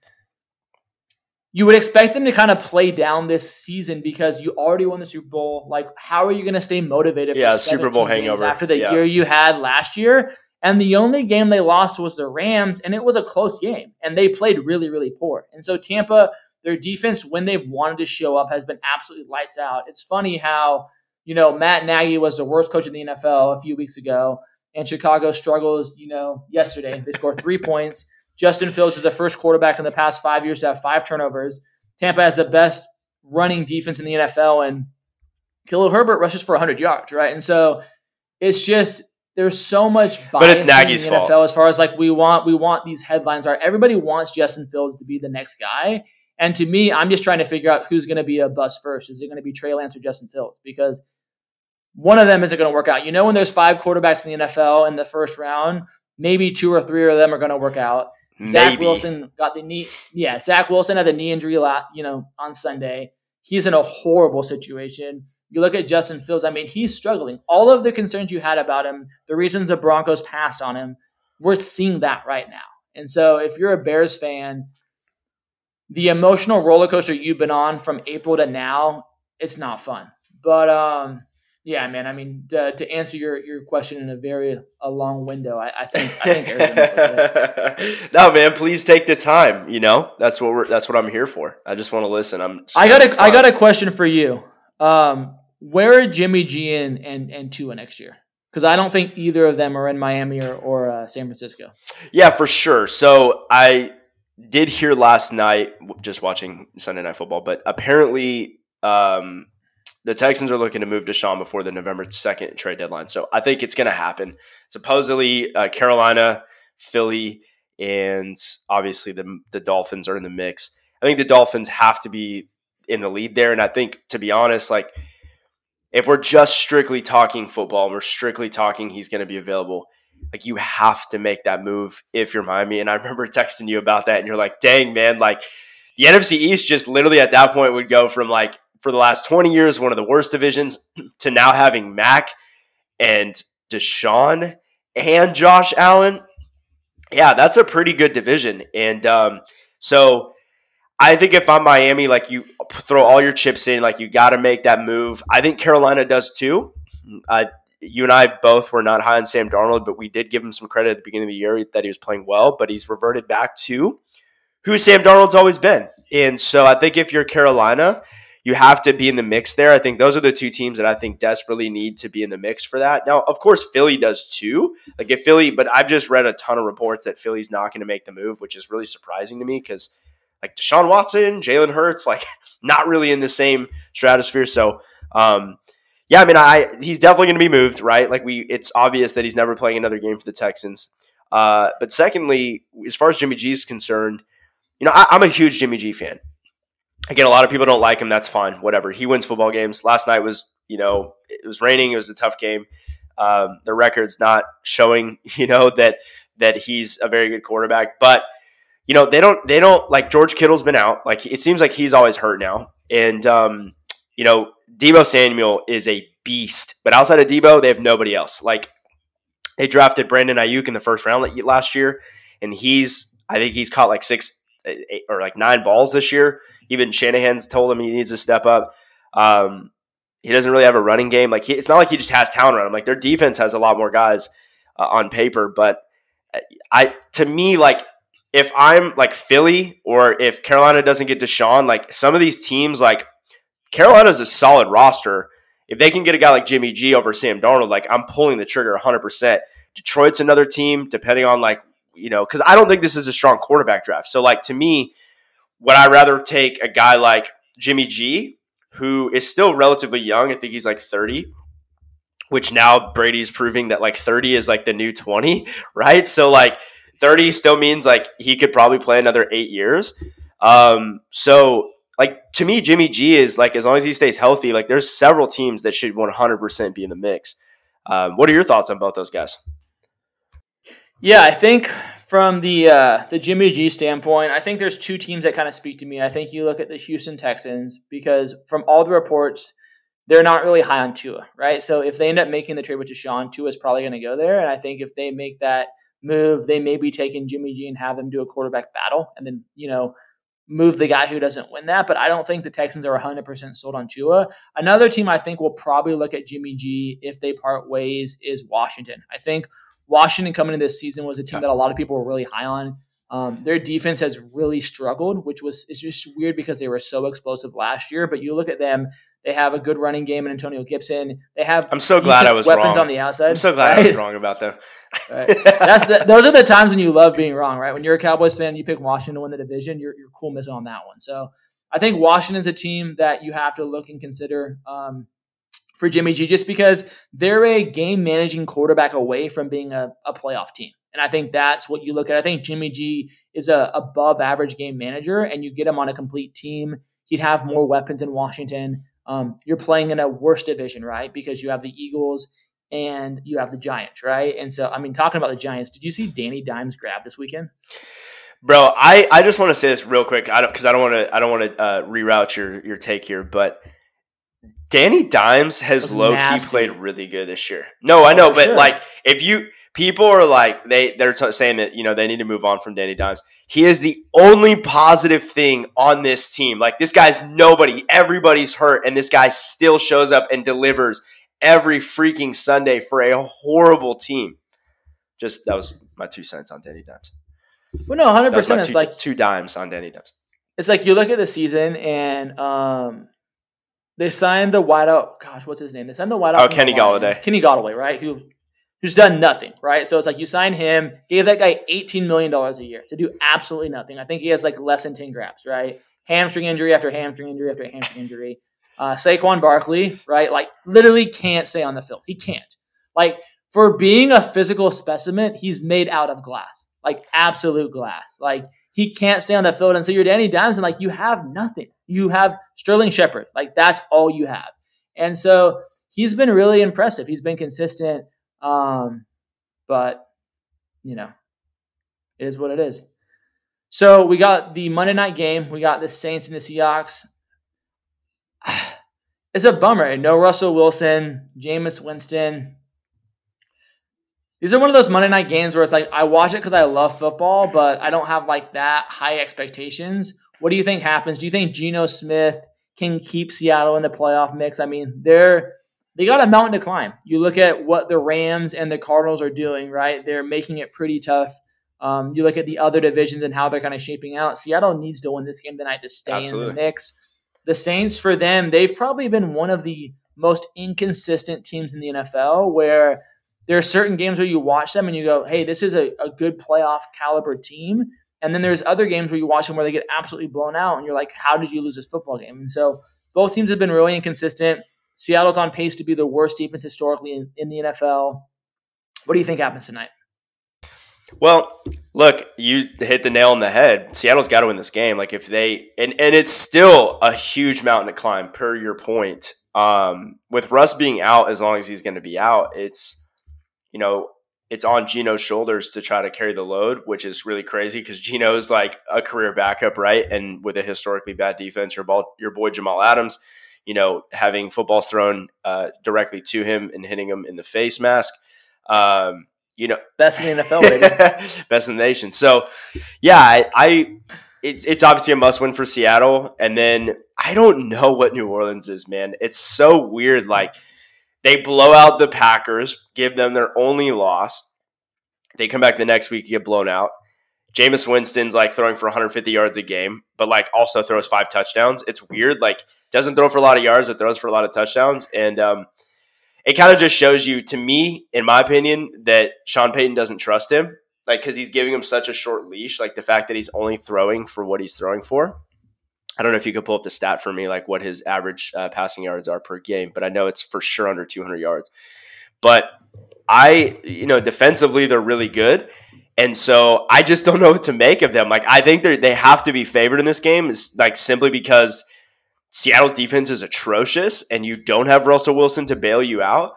you would expect them to kind of play down this season because you already won the Super Bowl. Like, how are you going to stay motivated? Yeah, Super Bowl hangover after the yeah. year you had last year. And the only game they lost was the Rams, and it was a close game. And they played really, really poor. And so Tampa, their defense, when they've wanted to show up, has been absolutely lights out. It's funny how, you know, Matt Nagy was the worst coach in the NFL a few weeks ago, and Chicago struggles, you know, yesterday. They scored three points. Justin Fields is the first quarterback in the past five years to have five turnovers. Tampa has the best running defense in the NFL, and Khalil Herbert rushes for 100 yards, right? And so it's just there's so much bias but it's Nagy's in the NFL fault. as far as like we want we want these headlines are everybody wants Justin Fields to be the next guy. And to me, I'm just trying to figure out who's going to be a bust first. Is it going to be Trey Lance or Justin Fields? Because one of them isn't going to work out. You know, when there's five quarterbacks in the NFL in the first round, maybe two or three of them are going to work out. Maybe. Zach Wilson got the knee. Yeah, Zach Wilson had the knee injury, lot, you know, on Sunday. He's in a horrible situation. You look at Justin Fields, I mean, he's struggling. All of the concerns you had about him, the reasons the Broncos passed on him, we're seeing that right now. And so if you're a Bears fan, the emotional roller coaster you've been on from April to now, it's not fun. But um, yeah, man. I mean, to, to, answer your, your question in a very a long window, I, I think I think Arizona. no, man. Please take the time. You know, that's what we're that's what I'm here for. I just want to listen. I'm. I got a I got a question for you. Um, where are Jimmy G and and and Tua next year? Because I don't think either of them are in Miami or or uh, San Francisco. Yeah, for sure. So I did hear last night, just watching Sunday Night Football, but apparently. Um, the Texans are looking to move Deshaun before the November 2nd trade deadline. So I think it's going to happen. Supposedly, uh, Carolina, Philly, and obviously the, the Dolphins are in the mix. I think the Dolphins have to be in the lead there. And I think, to be honest, like if we're just strictly talking football and we're strictly talking he's going to be available, like you have to make that move if you're Miami. And I remember texting you about that, and you're like, dang, man, like the NFC East just literally at that point would go from like for the last 20 years, one of the worst divisions, to now having Mac and Deshaun and Josh Allen. Yeah, that's a pretty good division. And um, so I think if I'm Miami, like you throw all your chips in, like you got to make that move. I think Carolina does too. Uh, you and I both were not high on Sam Darnold, but we did give him some credit at the beginning of the year that he was playing well, but he's reverted back to who Sam Darnold's always been. And so I think if you're Carolina, you have to be in the mix there. I think those are the two teams that I think desperately need to be in the mix for that. Now, of course, Philly does too. Like if Philly, but I've just read a ton of reports that Philly's not going to make the move, which is really surprising to me because like Deshaun Watson, Jalen Hurts, like not really in the same stratosphere. So, um, yeah, I mean, I he's definitely going to be moved, right? Like we, it's obvious that he's never playing another game for the Texans. Uh, but secondly, as far as Jimmy G is concerned, you know, I, I'm a huge Jimmy G fan. Again, a lot of people don't like him. That's fine. Whatever. He wins football games. Last night was, you know, it was raining. It was a tough game. Um, the record's not showing, you know, that that he's a very good quarterback. But you know, they don't they don't like George Kittle's been out. Like it seems like he's always hurt now. And um, you know, Deebo Samuel is a beast. But outside of Deebo, they have nobody else. Like they drafted Brandon Aiyuk in the first round last year, and he's I think he's caught like six eight, or like nine balls this year. Even Shanahan's told him he needs to step up. Um, he doesn't really have a running game. Like he, it's not like he just has talent around him. Like their defense has a lot more guys uh, on paper, but uh, I to me like if I'm like Philly or if Carolina doesn't get Deshaun, like some of these teams, like Carolina's a solid roster. If they can get a guy like Jimmy G over Sam Darnold, like I'm pulling the trigger 100%. Detroit's another team, depending on like, you know, because I don't think this is a strong quarterback draft. So, like, to me, would I rather take a guy like Jimmy G, who is still relatively young? I think he's like 30, which now Brady's proving that like 30 is like the new 20, right? So, like, 30 still means like he could probably play another eight years. Um, so like to me, Jimmy G is like as long as he stays healthy, like there's several teams that should 100% be in the mix. Um, what are your thoughts on both those guys? Yeah, I think from the uh, the Jimmy G standpoint, I think there's two teams that kind of speak to me. I think you look at the Houston Texans because from all the reports, they're not really high on Tua, right? So if they end up making the trade with Deshaun, Tua is probably going to go there, and I think if they make that move, they may be taking Jimmy G and have them do a quarterback battle, and then you know move the guy who doesn't win that. But I don't think the Texans are 100% sold on Tua. Another team I think will probably look at Jimmy G if they part ways is Washington. I think Washington coming into this season was a team that a lot of people were really high on. Um, their defense has really struggled, which was it's just weird because they were so explosive last year. But you look at them; they have a good running game and Antonio Gibson. They have I'm so glad I was weapons wrong. on the outside. I'm so glad right? I was wrong about them. Right. That's the, those are the times when you love being wrong, right? When you're a Cowboys fan, you pick Washington to win the division. You're you're cool missing on that one. So I think Washington's a team that you have to look and consider um, for Jimmy G, just because they're a game managing quarterback away from being a, a playoff team. And I think that's what you look at. I think Jimmy G is a above average game manager, and you get him on a complete team. He'd have more weapons in Washington. Um, you're playing in a worse division, right? Because you have the Eagles and you have the Giants, right? And so, I mean, talking about the Giants, did you see Danny Dimes grab this weekend? Bro, I, I just want to say this real quick. I don't because I don't want to I don't want to uh, reroute your your take here, but Danny Dimes has low key played really good this year. No, I Oh, know, for but sure. like if you people are like they they're t- saying that you know they need to move on from Danny Dimes. He is the only positive thing on this team. Like this guy's nobody, everybody's hurt, and this guy still shows up and delivers every freaking Sunday for a horrible team. Just that was my two cents on Danny Dimes. Well, no, hundred That was my percent. It's like two dimes on Danny Dimes. it's like you look at the season and um, they signed the wideout. Gosh, what's his name? They signed the wideout. Oh, Kenny Golladay. Kenny Golladay, right? Who who's done nothing, right? So it's like you sign him, gave that guy eighteen million dollars a year to do absolutely nothing. I think he has like less than ten grabs, right? Hamstring injury after hamstring injury after hamstring injury. Uh, Saquon Barkley, right? Like literally can't stay on the field. He can't. Like for being a physical specimen, he's made out of glass, like absolute glass. Like he can't stay on the field. And so you're Danny Dimes, and like you have nothing. You have Sterling Shepard. Like that's all you have. And so he's been really impressive. He's been consistent. Um, but you know, it is what it is. So we got the Monday night game. We got the Saints and the Seahawks. It's a bummer. No Russell Wilson, Jameis Winston. These are one of those Monday night games where it's like I watch it because I love football, but I don't have like that high expectations. What do you think happens? Do you think Geno Smith can keep Seattle in the playoff mix? I mean, they're they got a mountain to climb. You look at what the Rams and the Cardinals are doing, right? They're making it pretty tough. Um, you look at the other divisions and how they're kind of shaping out. Seattle needs to win this game tonight to stay in the mix. The Saints, for them, they've probably been one of the most inconsistent teams in the NFL where there are certain games where you watch them and you go, hey, this is a, a good playoff caliber team. And then there's other games where you watch them where they get absolutely blown out and you're like, how did you lose this football game? And so both teams have been really inconsistent. Seattle's on pace to be the worst defense historically in, in the NFL. What do you think happens tonight? Well, look, you hit the nail on the head. Seattle's got to win this game. Like if they and and it's still a huge mountain to climb. Per your point, um, with Russ being out as long as he's going to be out, it's you know it's on Geno's shoulders to try to carry the load, which is really crazy because Geno's like a career backup, right? And with a historically bad defense, your ball, your boy Jamal Adams, you know, having footballs thrown uh, directly to him and hitting him in the face mask. Um, you know, Best in the NFL, baby. best in the nation. So, yeah, I, I it's it's obviously a must win for Seattle, and then I don't know what New Orleans is, man. It's so weird. Like they blow out the Packers, give them their only loss. They come back the next week, get blown out. Jameis Winston's like throwing for 150 yards a game, but like also throws five touchdowns. It's weird. Like doesn't throw for a lot of yards, but throws for a lot of touchdowns. And um, it kind of just shows you, to me, in my opinion, that Sean Payton doesn't trust him. Like because he's giving him such a short leash. Like the fact that he's only throwing for what he's throwing for. I don't know if you could pull up the stat for me, like what his average uh, passing yards are per game, but I know it's for sure under 200 yards. But I, you know, defensively they're really good, and so I just don't know what to make of them. Like I think they they have to be favored in this game, is like simply because Seattle's defense is atrocious, and you don't have Russell Wilson to bail you out.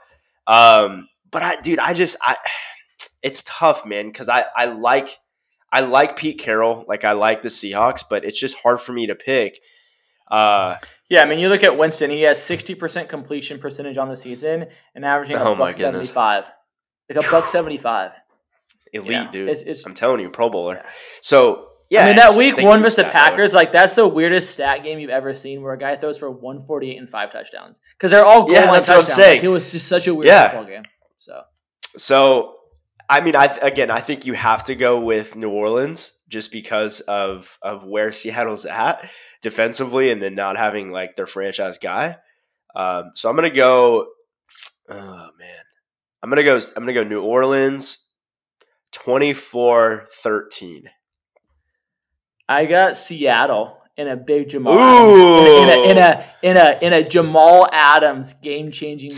Um, but I, dude, I just I, it's tough, man, because I I like I like Pete Carroll, like I like the Seahawks, but it's just hard for me to pick. Uh, Yeah, I mean, you look at Winston; he has sixty percent completion percentage on the season and averaging a Oh my buck seventy-five, like a buck seventy-five. elite, Yeah, dude. it's- it's- I'm telling you, Pro Bowler. So yeah, I mean, that week one you, versus the Stat Bowler. Packers, like that's the weirdest stat game you've ever seen, where a guy throws for one forty-eight and five touchdowns because they're all goal Yeah, line that's what I'm touchdowns. saying. Like, it was just such a weird Yeah. football game. So So, I mean, I th- again, I think you have to go with New Orleans just because of of where Seattle's at defensively, and then not having like their franchise guy. Um, so I'm gonna go. Oh man, I'm gonna go. I'm gonna go New Orleans, 24-13. I got Seattle in a big Jamal Ooh. Adams, in, a, in a in a in a Jamal Adams game-changing play.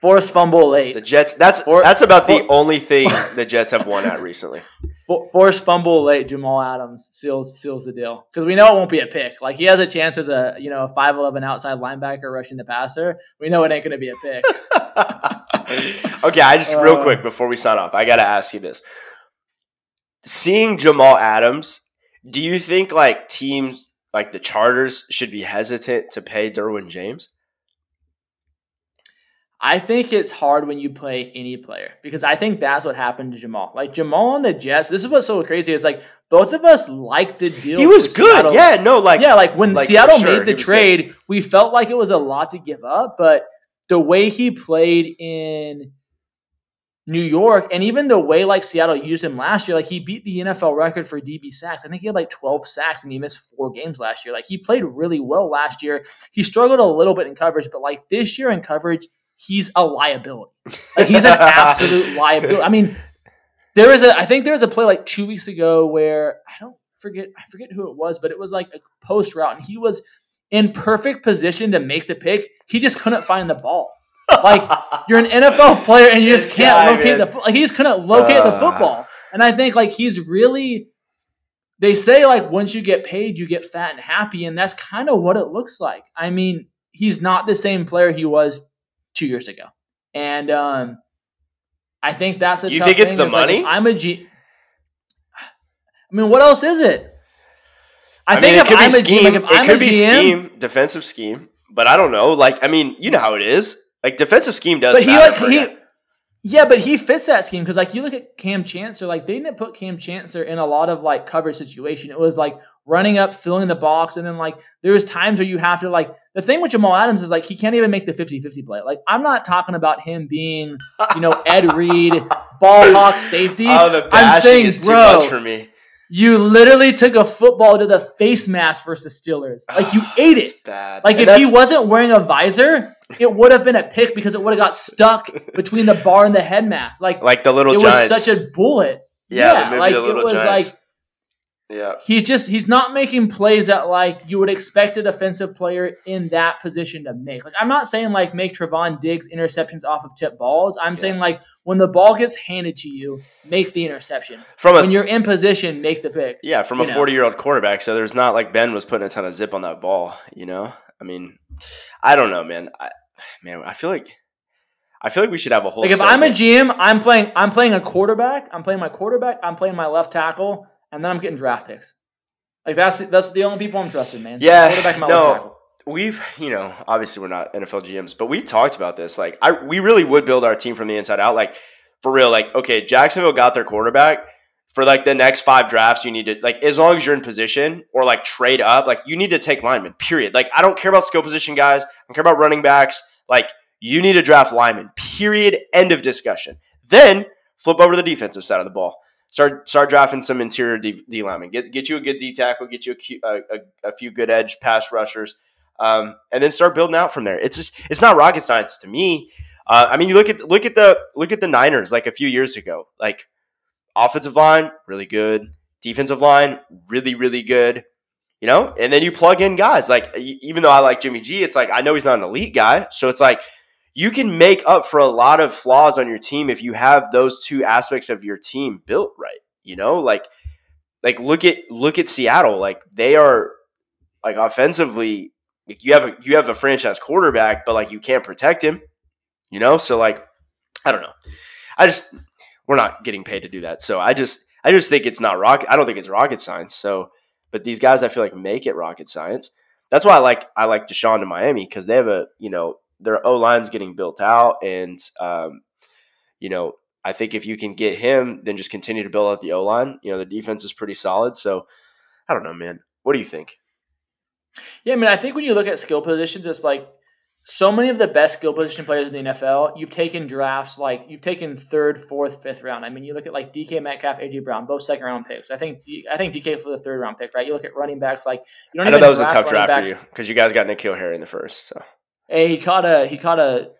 Forced fumble late. The Jets. That's For- that's about the only thing the Jets have won at recently. For, forced fumble late. Jamal Adams seals seals the deal because we know it won't be a pick. Like he has a chance as a you know a five eleven outside linebacker rushing the passer. We know it ain't going to be a pick. okay, I just real Uh, quick before we sign off, I got to ask you this: Seeing Jamal Adams, do you think like teams like the Chargers should be hesitant to pay Derwin James? I think it's hard when you play any player because I think that's what happened to Jamal. Like Jamal on the Jets. This is what's so crazy is like both of us liked the deal. He was good. Seattle. Yeah, no, like yeah, like when like, Seattle sure, made the trade, we felt like it was a lot to give up, but the way he played in New York and even the way like Seattle used him last year, like he beat the NFL record for DB sacks. I think he had like 12 sacks and he missed four games last year. Like he played really well last year. He struggled a little bit in coverage, but like this year in coverage, he's a liability. Like he's an absolute liability. I mean, there is a I think there was a play like two weeks ago where I don't forget I forget who it was, but it was like a post route and he was in perfect position to make the pick. He just couldn't find the ball. Like you're an NFL player and you just can't guy, locate man. the like he just couldn't locate the Uh. football. And I think like he's really they say like once you get paid you get fat and happy and that's kind of what it looks like. I mean, he's not the same player he was 2 years ago. And um I think that's a You think it's thing, the like, money? I'm a G I mean, what else is it? I, I, think mean, it if could I'm be a scheme. Like if it I'm could be GM, scheme, defensive scheme, but I don't know. Like, I mean, you know how it is. Like, defensive scheme does. but he like he, yeah, but he fits that scheme because like you look at Kam Chancellor, like they didn't put Kam Chancellor in a lot of like coverage situation. It was like running up, filling the box, and then like there's times where you have to like the thing with Jamal Adams is like he can't even make the 50-50 play. Like I'm not talking about him being you know Ed Reed, ball hawk safety. Oh, the I'm saying, is too bro, much for me. you literally took a football to the face mask versus Steelers. Like you ate it. Bad. Like And if he wasn't wearing a visor, it would have been a pick because it would have got stuck between the bar and the head mask. Like, like the little it giants. was such a bullet. Yeah, Yeah, like it was Giants. like yeah. he's just he's not making plays that like you would expect a defensive player in that position to make. Like I'm not saying like make Trevon Diggs interceptions off of tip balls. I'm saying like when the ball gets handed to you, make the interception. From a When you're in position, make the pick. yeah, from a forty-year-old quarterback. So there's not like Ben was putting a ton of zip on that ball. You know, I mean, I don't know, man. I, man, I feel like I feel like we should have a whole. Like if I'm a. GM, I'm playing I'm playing a quarterback, I'm playing my quarterback, I'm playing my left tackle, and then I'm getting draft picks. Like that's that's the only people I'm trusting, man. Yeah, quarterback, no. we've you know obviously we're not NFL GMs, but we talked about this. Like I we really would build our team from the inside out. Like for real. Like okay, Jacksonville got their quarterback. For like the next five drafts, you need to like as long as you're in position or like trade up, like you need to take linemen. Period. Like I don't care about skill position guys. I don't care about running backs. Like you need to draft linemen. Period. End of discussion. Then flip over to the defensive side of the ball. Start start drafting some interior D, D linemen. Get get you a good D tackle. Get you a, a, a, few good edge pass rushers, um, and then start building out from there. It's just it's not rocket science to me. Uh, I mean, you look at look at the look at the Niners like a few years ago. Like offensive line, really good. Defensive line, really really good. You know, and then you plug in guys like even though I like Jimmy G, it's like I know he's not an elite guy, so it's like you can make up for a lot of flaws on your team if you have those two aspects of your team built right. You know, like like look at look at Seattle. Like they are like offensively, like you have a you have a franchise quarterback, but like you can't protect him. You know, so like I don't know. I just we're not getting paid to do that. So I just I just think it's not rocket. I don't think it's rocket science. So, but these guys I feel like make it rocket science. That's why I like I like Deshaun to Miami because they have a you know their O line's getting built out, and um, you know I think if you can get him, then just continue to build out the O line. You know the defense is pretty solid, so I don't know, man. What do you think? Yeah, I mean, I think when you look at skill positions, it's like so many of the best skill position players in the NFL. You've taken drafts like you've taken third, fourth, fifth round. I mean, you look at like DK Metcalf, AJ Brown, both second round picks. I think I think DK for the third round pick, right? You look at running backs like you don't. I know that was a tough draft backs. for you because you guys got N'Keal Harry in the first. So Hey, he caught a he caught a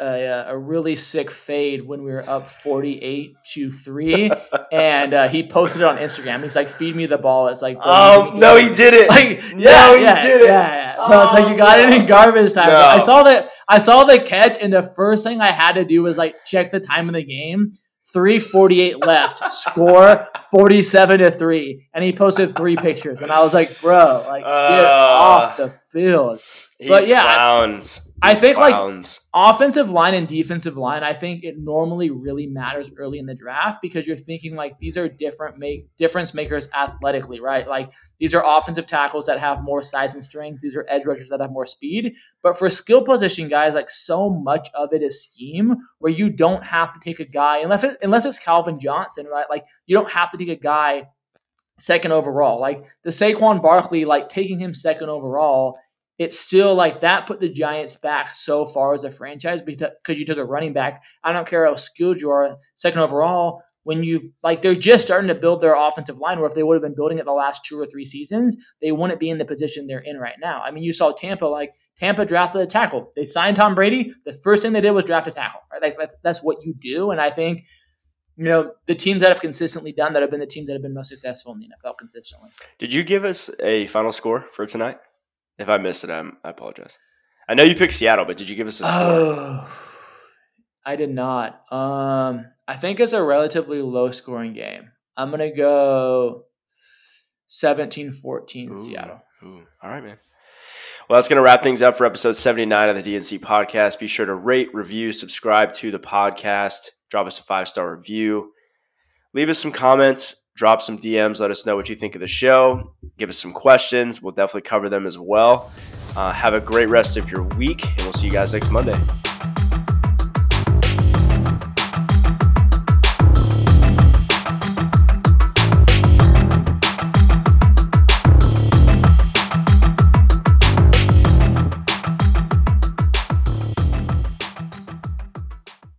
a, a really sick fade when we were up forty eight to three, and uh, he posted it on Instagram. He's like, "Feed me the ball." It's like, "Oh no, he did it! Like, yeah, no, he yeah, did it! Yeah, yeah. Oh, no, it's like you got no. it in garbage time." No. I saw that. I saw the catch, and the first thing I had to do was like check the time of the game. 348 left, score 47 to 3. And he posted three pictures. And I was like, bro, like, uh, get off the field. He's but yeah, clowns. I, I think clowns. like offensive line and defensive line, I think it normally really matters early in the draft because you're thinking like these are different make difference makers athletically, right? Like these are offensive tackles that have more size and strength. These are edge rushers that have more speed. But for skill position guys, like so much of it is scheme where you don't have to take a guy unless it, unless it's Calvin Johnson, right? Like you don't have to take a guy second overall. Like the Saquon Barkley, like taking him second overall it's still like that put the Giants back so far as a franchise because you took a running back. I don't care how skilled you are, second overall. When you've like they're just starting to build their offensive line, where if they would have been building it the last two or three seasons, they wouldn't be in the position they're in right now. I mean, you saw Tampa like Tampa drafted a tackle. They signed Tom Brady. The first thing they did was draft a tackle. Right? Like, that's what you do, and I think you know, the teams that have consistently done that have been the teams that have been most successful in the NFL consistently. Did you give us a final score for tonight? If I missed it, I'm, I apologize. I know you picked Seattle, but did you give us a score? Oh, I did not. Um, I think it's a relatively low scoring game. I'm going to go 17 14 Seattle. Ooh. All right, man. Well, that's going to wrap things up for episode 79 of the DNC podcast. Be sure to rate, review, subscribe to the podcast, drop us a five star review, leave us some comments drop some DMs. Let us know what you think of the show. Give us some questions. We'll definitely cover them as well. Uh, have a great rest of your week, and we'll see you guys next Monday.